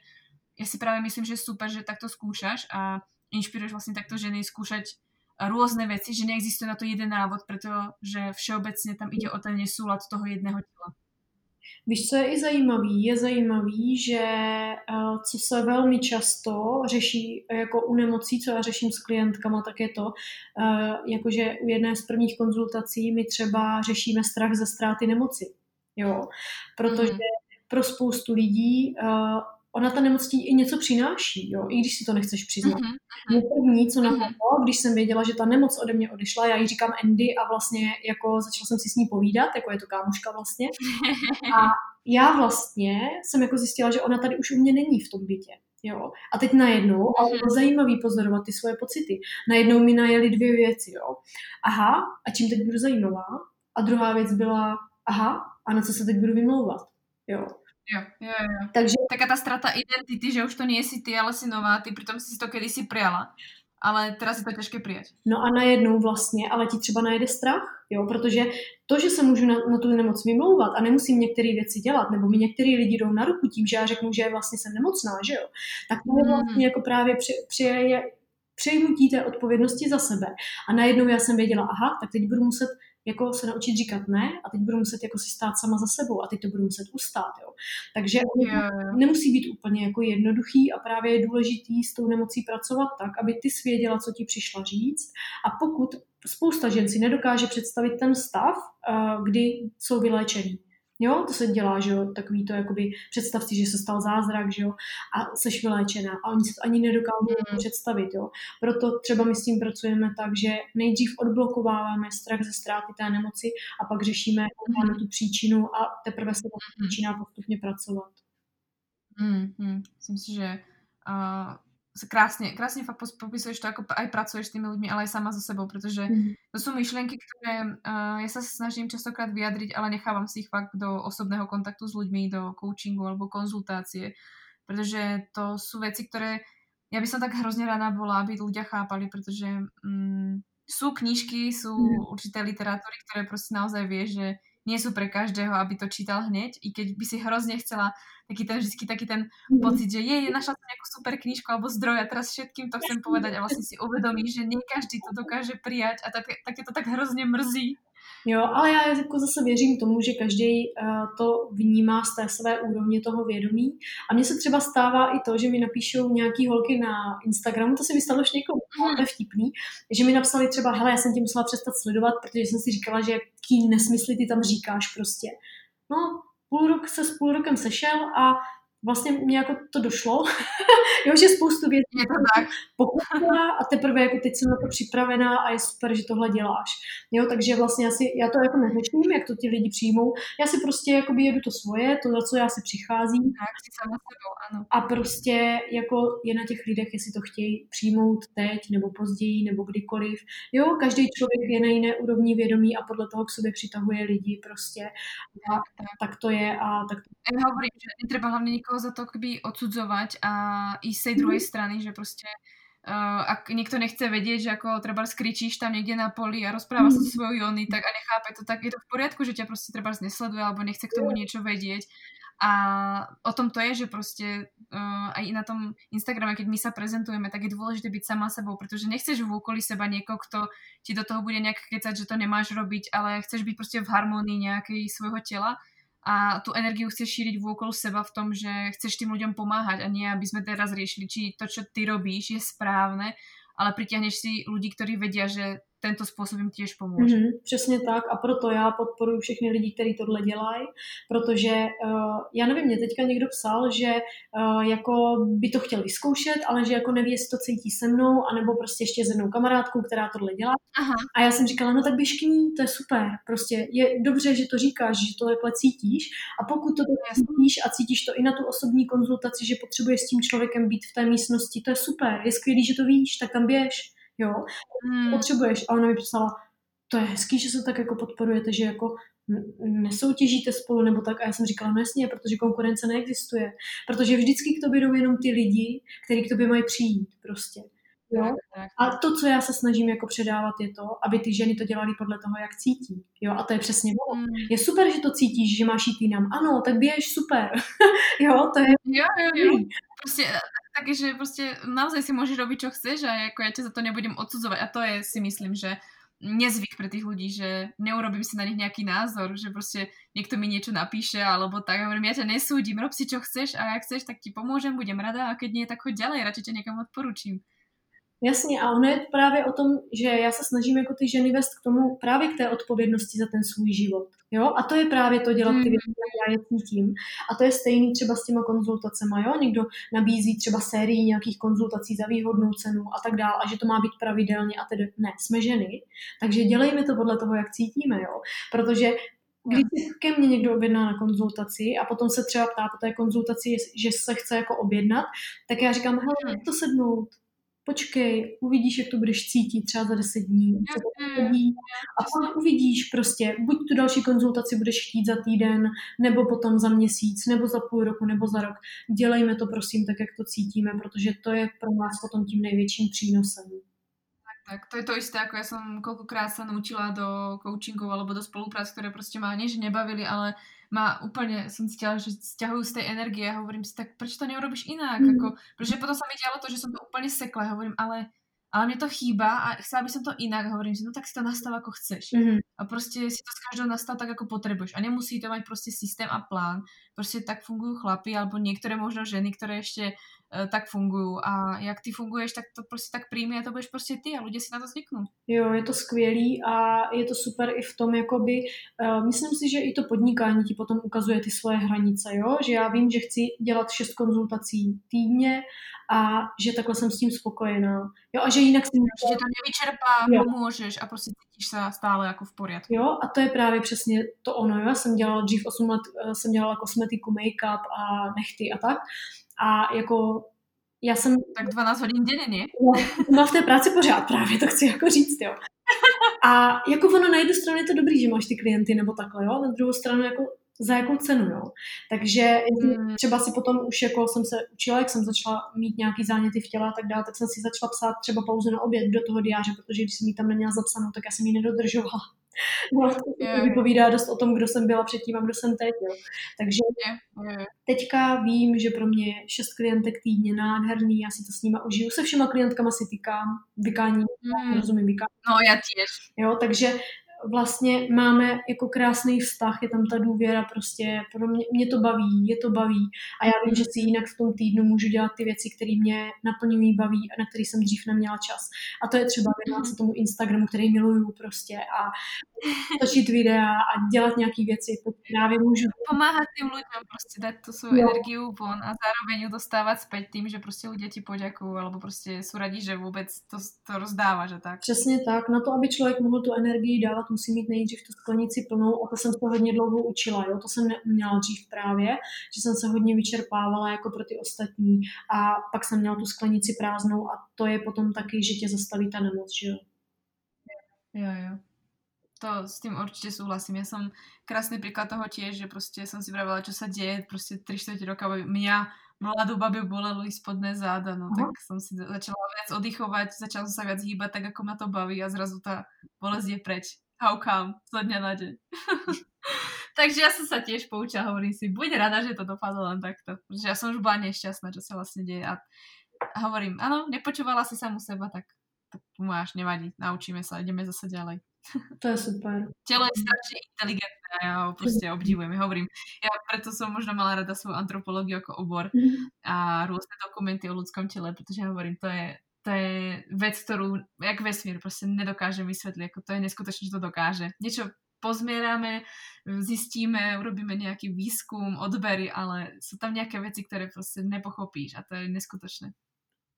ja si práve myslím, že je super, že takto skúšaš a inšpiruješ vlastně takto ženy skúšať rôzne veci, že neexistuje na to jeden návod, protože všeobecně tam ide o ten nesúlad toho jedného těla. Víš, co je i zajímavý? Je zajímavý, že uh, co se velmi často řeší jako u nemocí, co já řeším s klientkama, tak je to, uh, jakože u jedné z prvních konzultací my třeba řešíme strach ze ztráty nemoci. Jo, protože mm. pro spoustu lidí uh, ona ta nemoc i něco přináší, jo, i když si to nechceš přiznat. Mm-hmm. Mě první, co napadlo, mm-hmm. když jsem věděla, že ta nemoc ode mě odešla, já jí říkám Andy a vlastně jako začala jsem si s ní povídat, jako je to kámoška vlastně. A já vlastně jsem jako zjistila, že ona tady už u mě není v tom bytě. Jo. A teď najednou, a bylo mhm. zajímavý pozorovat ty svoje pocity. Najednou mi najeli dvě věci, jo. Aha, a čím teď budu zajímavá? A druhá věc byla, aha, a na co se teď budu vymlouvat? Jo. Jo, jo, jo. Takže... Taká ta strata identity, že už to nie si ty, ale si nová, ty přitom si to kedysi prijala, ale teraz je to těžké přijat. No a najednou vlastně, ale ti třeba najede strach, Jo, protože to, že se můžu na, na tu nemoc vymlouvat a nemusím některé věci dělat, nebo mi některý lidi jdou na ruku tím, že já řeknu, že vlastně jsem nemocná, že jo, tak to je vlastně hmm. jako právě při, při, přejmutí té odpovědnosti za sebe. A najednou já jsem věděla, aha, tak teď budu muset jako se naučit říkat ne a teď budu muset jako si stát sama za sebou a teď to budu muset ustát, jo. Takže yeah. nemusí být úplně jako jednoduchý a právě je důležitý s tou nemocí pracovat tak, aby ty svěděla, co ti přišla říct a pokud spousta žen si nedokáže představit ten stav, eh, kdy jsou vyléčený, Jo, to se dělá, že jo, takový to, jakoby, představ si, že se stal zázrak, že jo, a seš vyléčená a oni si to ani nedokážou mm. představit, jo. Proto třeba my s tím pracujeme tak, že nejdřív odblokováváme strach ze ztráty té nemoci a pak řešíme mm. tu příčinu a teprve se mm. začíná postupně pracovat. Mm, mm. Myslím si, že uh, krásne, krásne fakt popisuješ to, ako aj pracuješ s tými ľuďmi, ale aj sama so sebou, pretože mm. to sú myšlienky, ktoré uh, ja sa snažím častokrát vyjadriť, ale nechávam si ich fakt do osobného kontaktu s ľuďmi, do coachingu alebo konzultácie, pretože to sú veci, ktoré ja by som tak hrozne rada bola, aby ľudia chápali, pretože um, sú knižky, sú mm. určité literatúry, ktoré proste naozaj vie, že nie sú pre každého, aby to čítal hneď, i keď by si hrozne chcela taký ten vždycky taký ten mm. pocit, že je, našla som nejakú super knižku alebo zdroj a teraz všetkým to chcem povedať a vlastne si uvedomí, že nie každý to dokáže prijať a tak, tak je to tak hrozně mrzí. Jo, ale já jako zase věřím tomu, že každý uh, to vnímá z té své úrovně toho vědomí. A mně se třeba stává i to, že mi napíšou nějaký holky na Instagramu, to se mi stalo už někomu mm. vtipný, že mi napsali třeba, hele, já jsem tě musela přestat sledovat, protože jsem si říkala, že jaký nesmysly ty tam říkáš prostě. No, půl rok se s půl rokem sešel a vlastně mě jako to došlo, [LAUGHS] jo, že spoustu věcí je to tak. pochopila a teprve jako teď jsem na to připravená a je super, že tohle děláš. Jo, takže vlastně já, si, já to jako neřeším, jak to ti lidi přijmou. Já si prostě jako jedu to svoje, to, za co já si přicházím. Tak, sama sebou, ano. A prostě jako je na těch lidech, jestli to chtějí přijmout teď nebo později nebo kdykoliv. Jo, každý člověk je na jiné úrovni vědomí a podle toho k sobě přitahuje lidi prostě. A, tak, tak to je a tak to... Já hovorím, že netreba hlavně někoho za to kby odsudzovať a ísť z tej druhej strany, že prostě uh, ak niekto nechce vedieť, že ako treba skričíš tam niekde na poli a rozpráva sa so svojou Jony, tak a nechápe to, tak je to v poriadku, že ťa prostě treba nesleduje alebo nechce k tomu niečo vedieť. A o tom to je, že prostě uh, aj na tom Instagrame, keď my sa prezentujeme, tak je dôležité byť sama sebou, pretože nechceš v okolí seba niekoho, kto ti do toho bude nejak kecať, že to nemáš robiť, ale chceš byť prostě v harmonii nejakej svojho tela a tu energiu chceš šíriť vôkol seba v tom, že chceš tým ľuďom pomáhať a nie, aby sme teraz riešili, či to, čo ty robíš, je správne, ale pritiahneš si ľudí, ktorí vedia, že tento způsob jim těž pomůže. Mm-hmm, přesně tak a proto já podporuji všechny lidi, kteří tohle dělají, protože uh, já nevím, mě teďka někdo psal, že uh, jako by to chtěl vyzkoušet, ale že jako neví, jestli to cítí se mnou, anebo prostě ještě s jednou kamarádkou, která tohle dělá. Aha. A já jsem říkala, no tak běž k ní, to je super, prostě je dobře, že to říkáš, že to takhle cítíš a pokud to tak cítíš a cítíš to i na tu osobní konzultaci, že potřebuješ s tím člověkem být v té místnosti, to je super, je skvělý, že to víš, tak tam běž jo, hmm. potřebuješ. A ona mi psala, to je hezký, že se tak jako podporujete, že jako nesoutěžíte spolu nebo tak. A já jsem říkala, no jasně, protože konkurence neexistuje. Protože vždycky k tobě jdou jenom ty lidi, kteří k tobě mají přijít prostě. Jo? A to, co já se snažím jako předávat, je to, aby ty ženy to dělaly podle toho, jak cítí. Jo? A to je přesně ono. Mm. Je super, že to cítíš, že máš jít jinam. Ano, tak běž, super. [LAUGHS] jo, to je... Jo, jo, jo. Prostě takže prostě naozaj si môžeš robiť, čo chceš a jako ja ťa za to nebudem odsudzovať. A to je si myslím, že nezvyk pre tých ľudí, že neurobím si na nich nejaký názor, že prostě niekto mi niečo napíše alebo tak. Hovorím, ja ťa nesúdim, rob si čo chceš a jak chceš, tak ti pomôžem, budem rada a keď nie, tak choď ďalej, radšej ťa niekam odporučím. Jasně, a ono je právě o tom, že já se snažím jako ty ženy vést k tomu, právě k té odpovědnosti za ten svůj život. Jo? A to je právě to dělat ty věci, jak já je cítím. A to je stejný třeba s těma konzultacemi. Jo? Někdo nabízí třeba sérii nějakých konzultací za výhodnou cenu a tak dále, a že to má být pravidelně a tedy ne, jsme ženy, takže dělejme to podle toho, jak cítíme. Jo? Protože když se ke mně někdo objedná na konzultaci a potom se třeba ptá po té konzultaci, že se chce jako objednat, tak já říkám, hele, jak to sednout? Počkej, uvidíš, jak to budeš cítit třeba za 10 dní, co to chodí, a pak uvidíš prostě, buď tu další konzultaci budeš chtít za týden, nebo potom za měsíc, nebo za půl roku, nebo za rok. Dělejme to prosím tak, jak to cítíme, protože to je pro nás potom tím největším přínosem. Tak. To je to isté, ako ja som koľkokrát sa naučila do coachingov alebo do spoluprác, ktoré proste ma nie, že nebavili, ale ma úplne, som cítila, že stiahujú z tej energie a hovorím si, tak prečo to neurobiš inak? Mm. Ako, pretože potom sa mi dialo to, že som to úplne sekla. Hovorím, ale ale mne to chýba a chcela by som to inak. Hovorím si, no tak si to nastav ako chceš. Mm-hmm. A prostě si to s každou nastav tak, ako potrebuješ. A nemusí to mať prostě systém a plán. Prostě tak fungujú chlapi, alebo niektoré možno ženy, ktoré ešte uh, tak fungujú. A jak ty funguješ, tak to prostě tak príjmi a to budeš prostě ty a ľudia si na to zvyknú. Jo, je to skvělý a je to super i v tom, jakoby, uh, myslím si, že i to podnikání ti potom ukazuje ty svoje hranice, jo? že já vím, že chci dělat šest konzultací týdně a že takhle jsem s tím spokojená. Jo, a že jinak si... Že to nevyčerpá, pomůžeš a prostě cítíš se stále jako v poriadku. Jo, a to je právě přesně to ono. Já jsem dělala dřív 8 let, eh, jsem dělala kosmetiku, make-up a nechty a tak. A jako já jsem... Tak 12 hodin denně, ne? No, v té práci pořád právě, to chci jako říct, jo. A jako ono na jednu stranu je to dobrý, že máš ty klienty nebo takhle, jo, na druhou stranu jako za jakou cenu, jo. Takže mm. třeba si potom už jako jsem se učila, jak jsem začala mít nějaký záněty v těle a tak dále, tak jsem si začala psát třeba pauzu na oběd do toho diáře, protože když jsem ji tam neměla zapsanou, tak já jsem ji nedodržovala. [LAUGHS] No, to vypovídá dost o tom, kdo jsem byla předtím a kdo jsem teď. Jo. Takže teďka vím, že pro mě je šest klientek týdně nádherný, já si to s nima užiju. Se všema klientkama si tykám, vykání, mm. rozumím, vykání. No, já těž. Jo, takže vlastně máme jako krásný vztah, je tam ta důvěra prostě, pro mě, mě to baví, je to baví a já vím, že si jinak v tom týdnu můžu dělat ty věci, které mě naplňují, baví a na které jsem dřív neměla čas. A to je třeba věnovat se tomu Instagramu, který miluju prostě a točit videa a dělat nějaké věci, to právě můžu. Pomáhat tým lidem, prostě dát tu svou energiu von a zároveň ju dostávat zpět tím, že prostě lidé ti poděkují, alebo prostě jsou radí, že vůbec to, to rozdává, že tak. Přesně tak, na to, aby člověk mohl tu energii dávat musí mít nejdřív tu sklenici plnou a to jsem se hodně dlouho učila, jo? to jsem neuměla dřív právě, že jsem se hodně vyčerpávala jako pro ty ostatní a pak jsem měla tu sklenici prázdnou a to je potom taky, že tě zastaví ta nemoc, že jo. Jo, jo. To s tím určitě souhlasím. Já jsem krásný příklad toho tiež, že prostě jsem si pravila, čo sa děje, prostě 3 čtvrtě roka mě mladú babiu bolelo spodné záda, no tak som si začala viac oddychovať, začala som sa viac hýbať tak, ako ma to baví a zrazu tá bolesť je preč how come, zo dňa na deň. [LAUGHS] Takže ja som sa tiež poučila, hovorím si, buď rada, že to dopadlo len takto. Protože ja som už bola nešťastná, čo sa vlastne deje. A, hovorím, áno, nepočúvala si samu seba, tak, tak máš, nevadí, naučíme sa, ideme zase ďalej. To je super. Telo je strašne inteligentné a ja ho proste obdivujem. Hovorím, ja preto som možno mala rada svoju antropológiu ako obor mhm. a rôzne dokumenty o ľudskom tele, pretože hovorím, to je to je vec, ktorú, jak vesmír, prostě nedokáže vysvetliť, ako to je neskutočne, že to dokáže. Niečo pozmieráme, zistíme, urobíme nejaký výskum, odbery, ale sú tam nejaké veci, ktoré prostě nepochopíš a to je neskutočné.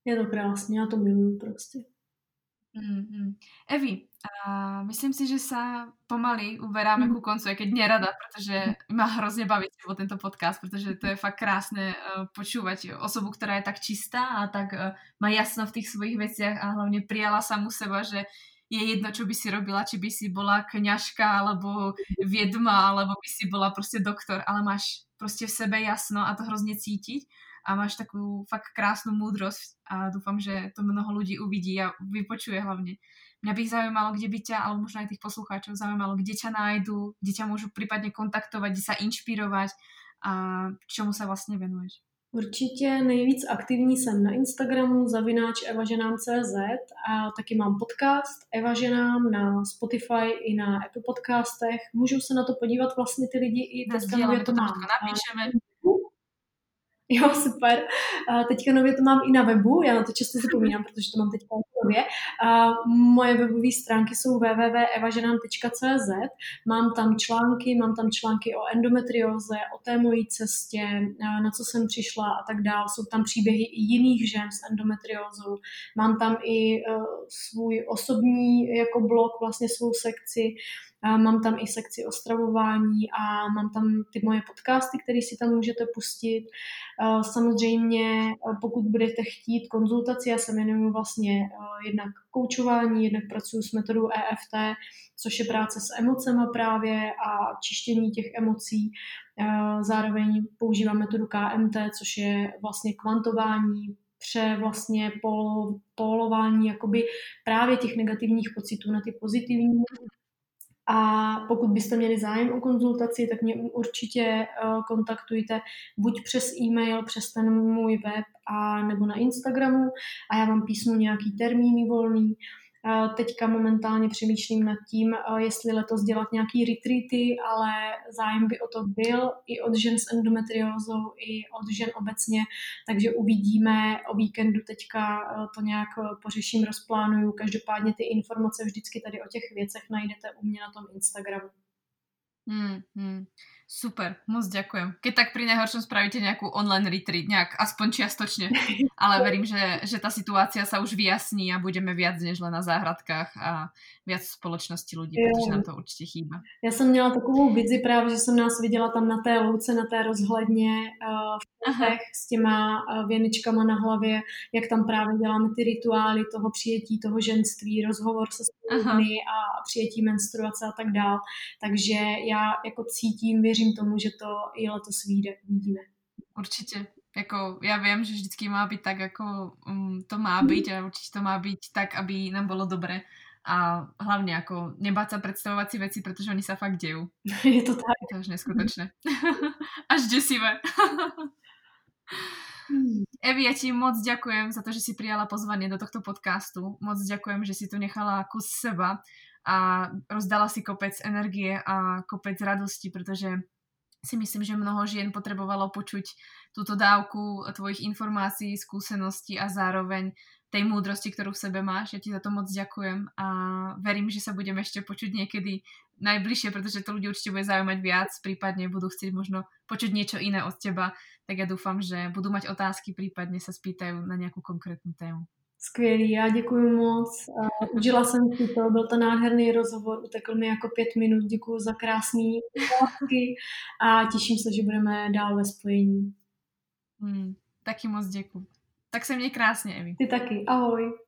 Je to krásně, já to miluju prostě. Mm-hmm. Evi, a myslím si, že sa pomaly uberáme mm. ku koncu, aj keď nerada, pretože [LAUGHS] ma hrozne baví o tento podcast, pretože to je fakt krásne uh, počúvať osobu, ktorá je tak čistá a tak uh, má jasno v tých svojich veciach a hlavne prijala samu seba, že je jedno, čo by si robila, či by si bola kňažka, alebo viedma, alebo by si bola prostě doktor, ale máš prostě v sebe jasno a to hrozně cítiť a máš takú fakt krásnu múdrosť a dúfam, že to mnoho ľudí uvidí a vypočuje hlavne. Mňa by zaujímalo, kde by ťa, alebo možno aj tých poslucháčov zaujímalo, kde ťa nájdu, kde ťa môžu prípadne kontaktovať, kde sa inšpirovať a čemu sa vlastne venuješ. Určitě nejvíc aktivní jsem na Instagramu zavináč evaženám.cz a taky mám podcast Eva Ženám na Spotify i na Apple podcastech. Můžou se na to podívat vlastně ty lidi i teďka nově to mám. Napíšeme. [LAUGHS] Jo, super. A teďka nově to mám i na webu, já na to často zapomínám, protože to mám teďka nově. A moje webové stránky jsou www.evaženám.cz. Mám tam články, mám tam články o endometrióze, o té mojí cestě, na co jsem přišla a tak dále. Jsou tam příběhy i jiných žen s endometriózou. Mám tam i uh, svůj osobní jako blog, vlastně svou sekci, Mám tam i sekci o stravování a mám tam ty moje podcasty, které si tam můžete pustit. Samozřejmě, pokud budete chtít konzultaci, já se jmenuji vlastně jednak koučování, jednak pracuji s metodou EFT, což je práce s emocema právě a čištění těch emocí. Zároveň používám metodu KMT, což je vlastně kvantování, pře vlastně pol, polování jakoby právě těch negativních pocitů na ty pozitivní. A pokud byste měli zájem o konzultaci, tak mě určitě uh, kontaktujte buď přes e-mail, přes ten můj web, a nebo na Instagramu. A já vám písnu nějaký termíny volný Teďka momentálně přemýšlím nad tím, jestli letos dělat nějaký retreaty, ale zájem by o to byl i od žen s endometriózou, i od žen obecně, takže uvidíme o víkendu teďka to nějak pořeším, rozplánuju. Každopádně ty informace vždycky tady o těch věcech najdete u mě na tom Instagramu. Hmm, hmm. Super, moc ďakujem. Keď tak pri najhoršom spravíte nejakú online retreat, nejak aspoň čiastočne. Ale verím, že, že tá situácia sa už vyjasní a budeme viac než len na záhradkách a viac společnosti lidí, protože nám to určitě chýba. Já jsem měla takovou vizi právě, že jsem nás viděla tam na té louce, na té rozhledně uh, v těch s těma uh, věničkama na hlavě, jak tam právě děláme ty rituály toho přijetí, toho ženství, rozhovor se lidmi a přijetí menstruace a tak dál. Takže já jako cítím, věřím tomu, že to i letos vyjde, vidíme. Určitě jako já vím, že vždycky má být tak, jako um, to má být a určitě to má být tak, aby nám bylo dobré a hlavně jako nebát se představovat si věci, protože oni se fakt dějí. [LAUGHS] Je to tak. Je to až neskutečné. [LAUGHS] až děsivé. [LAUGHS] Evi, ja ti moc ďakujem za to, že si prijala pozvanie do tohto podcastu. Moc ďakujem, že si tu nechala kus seba a rozdala si kopec energie a kopec radosti, protože si myslím, že mnoho žien potrebovalo počuť túto dávku tvojich informácií, skúseností a zároveň tej múdrosti, ktorú v sebe máš. Ja ti za to moc ďakujem a verím, že sa budeme ešte počuť niekedy najbližšie, pretože to ľudí určite bude zaujímať viac, prípadne budú chcieť možno počuť niečo iné od teba, tak ja dúfam, že budú mať otázky, prípadne sa spýtajú na nejakú konkrétnu tému. Skvělý, já děkuji moc. Užila jsem si to, byl to nádherný rozhovor, utekl mi jako pět minut, děkuji za krásný otázky a těším se, že budeme dál ve spojení. Hmm, taky moc děkuji. Tak se měj krásně, Evi. Ty taky, ahoj.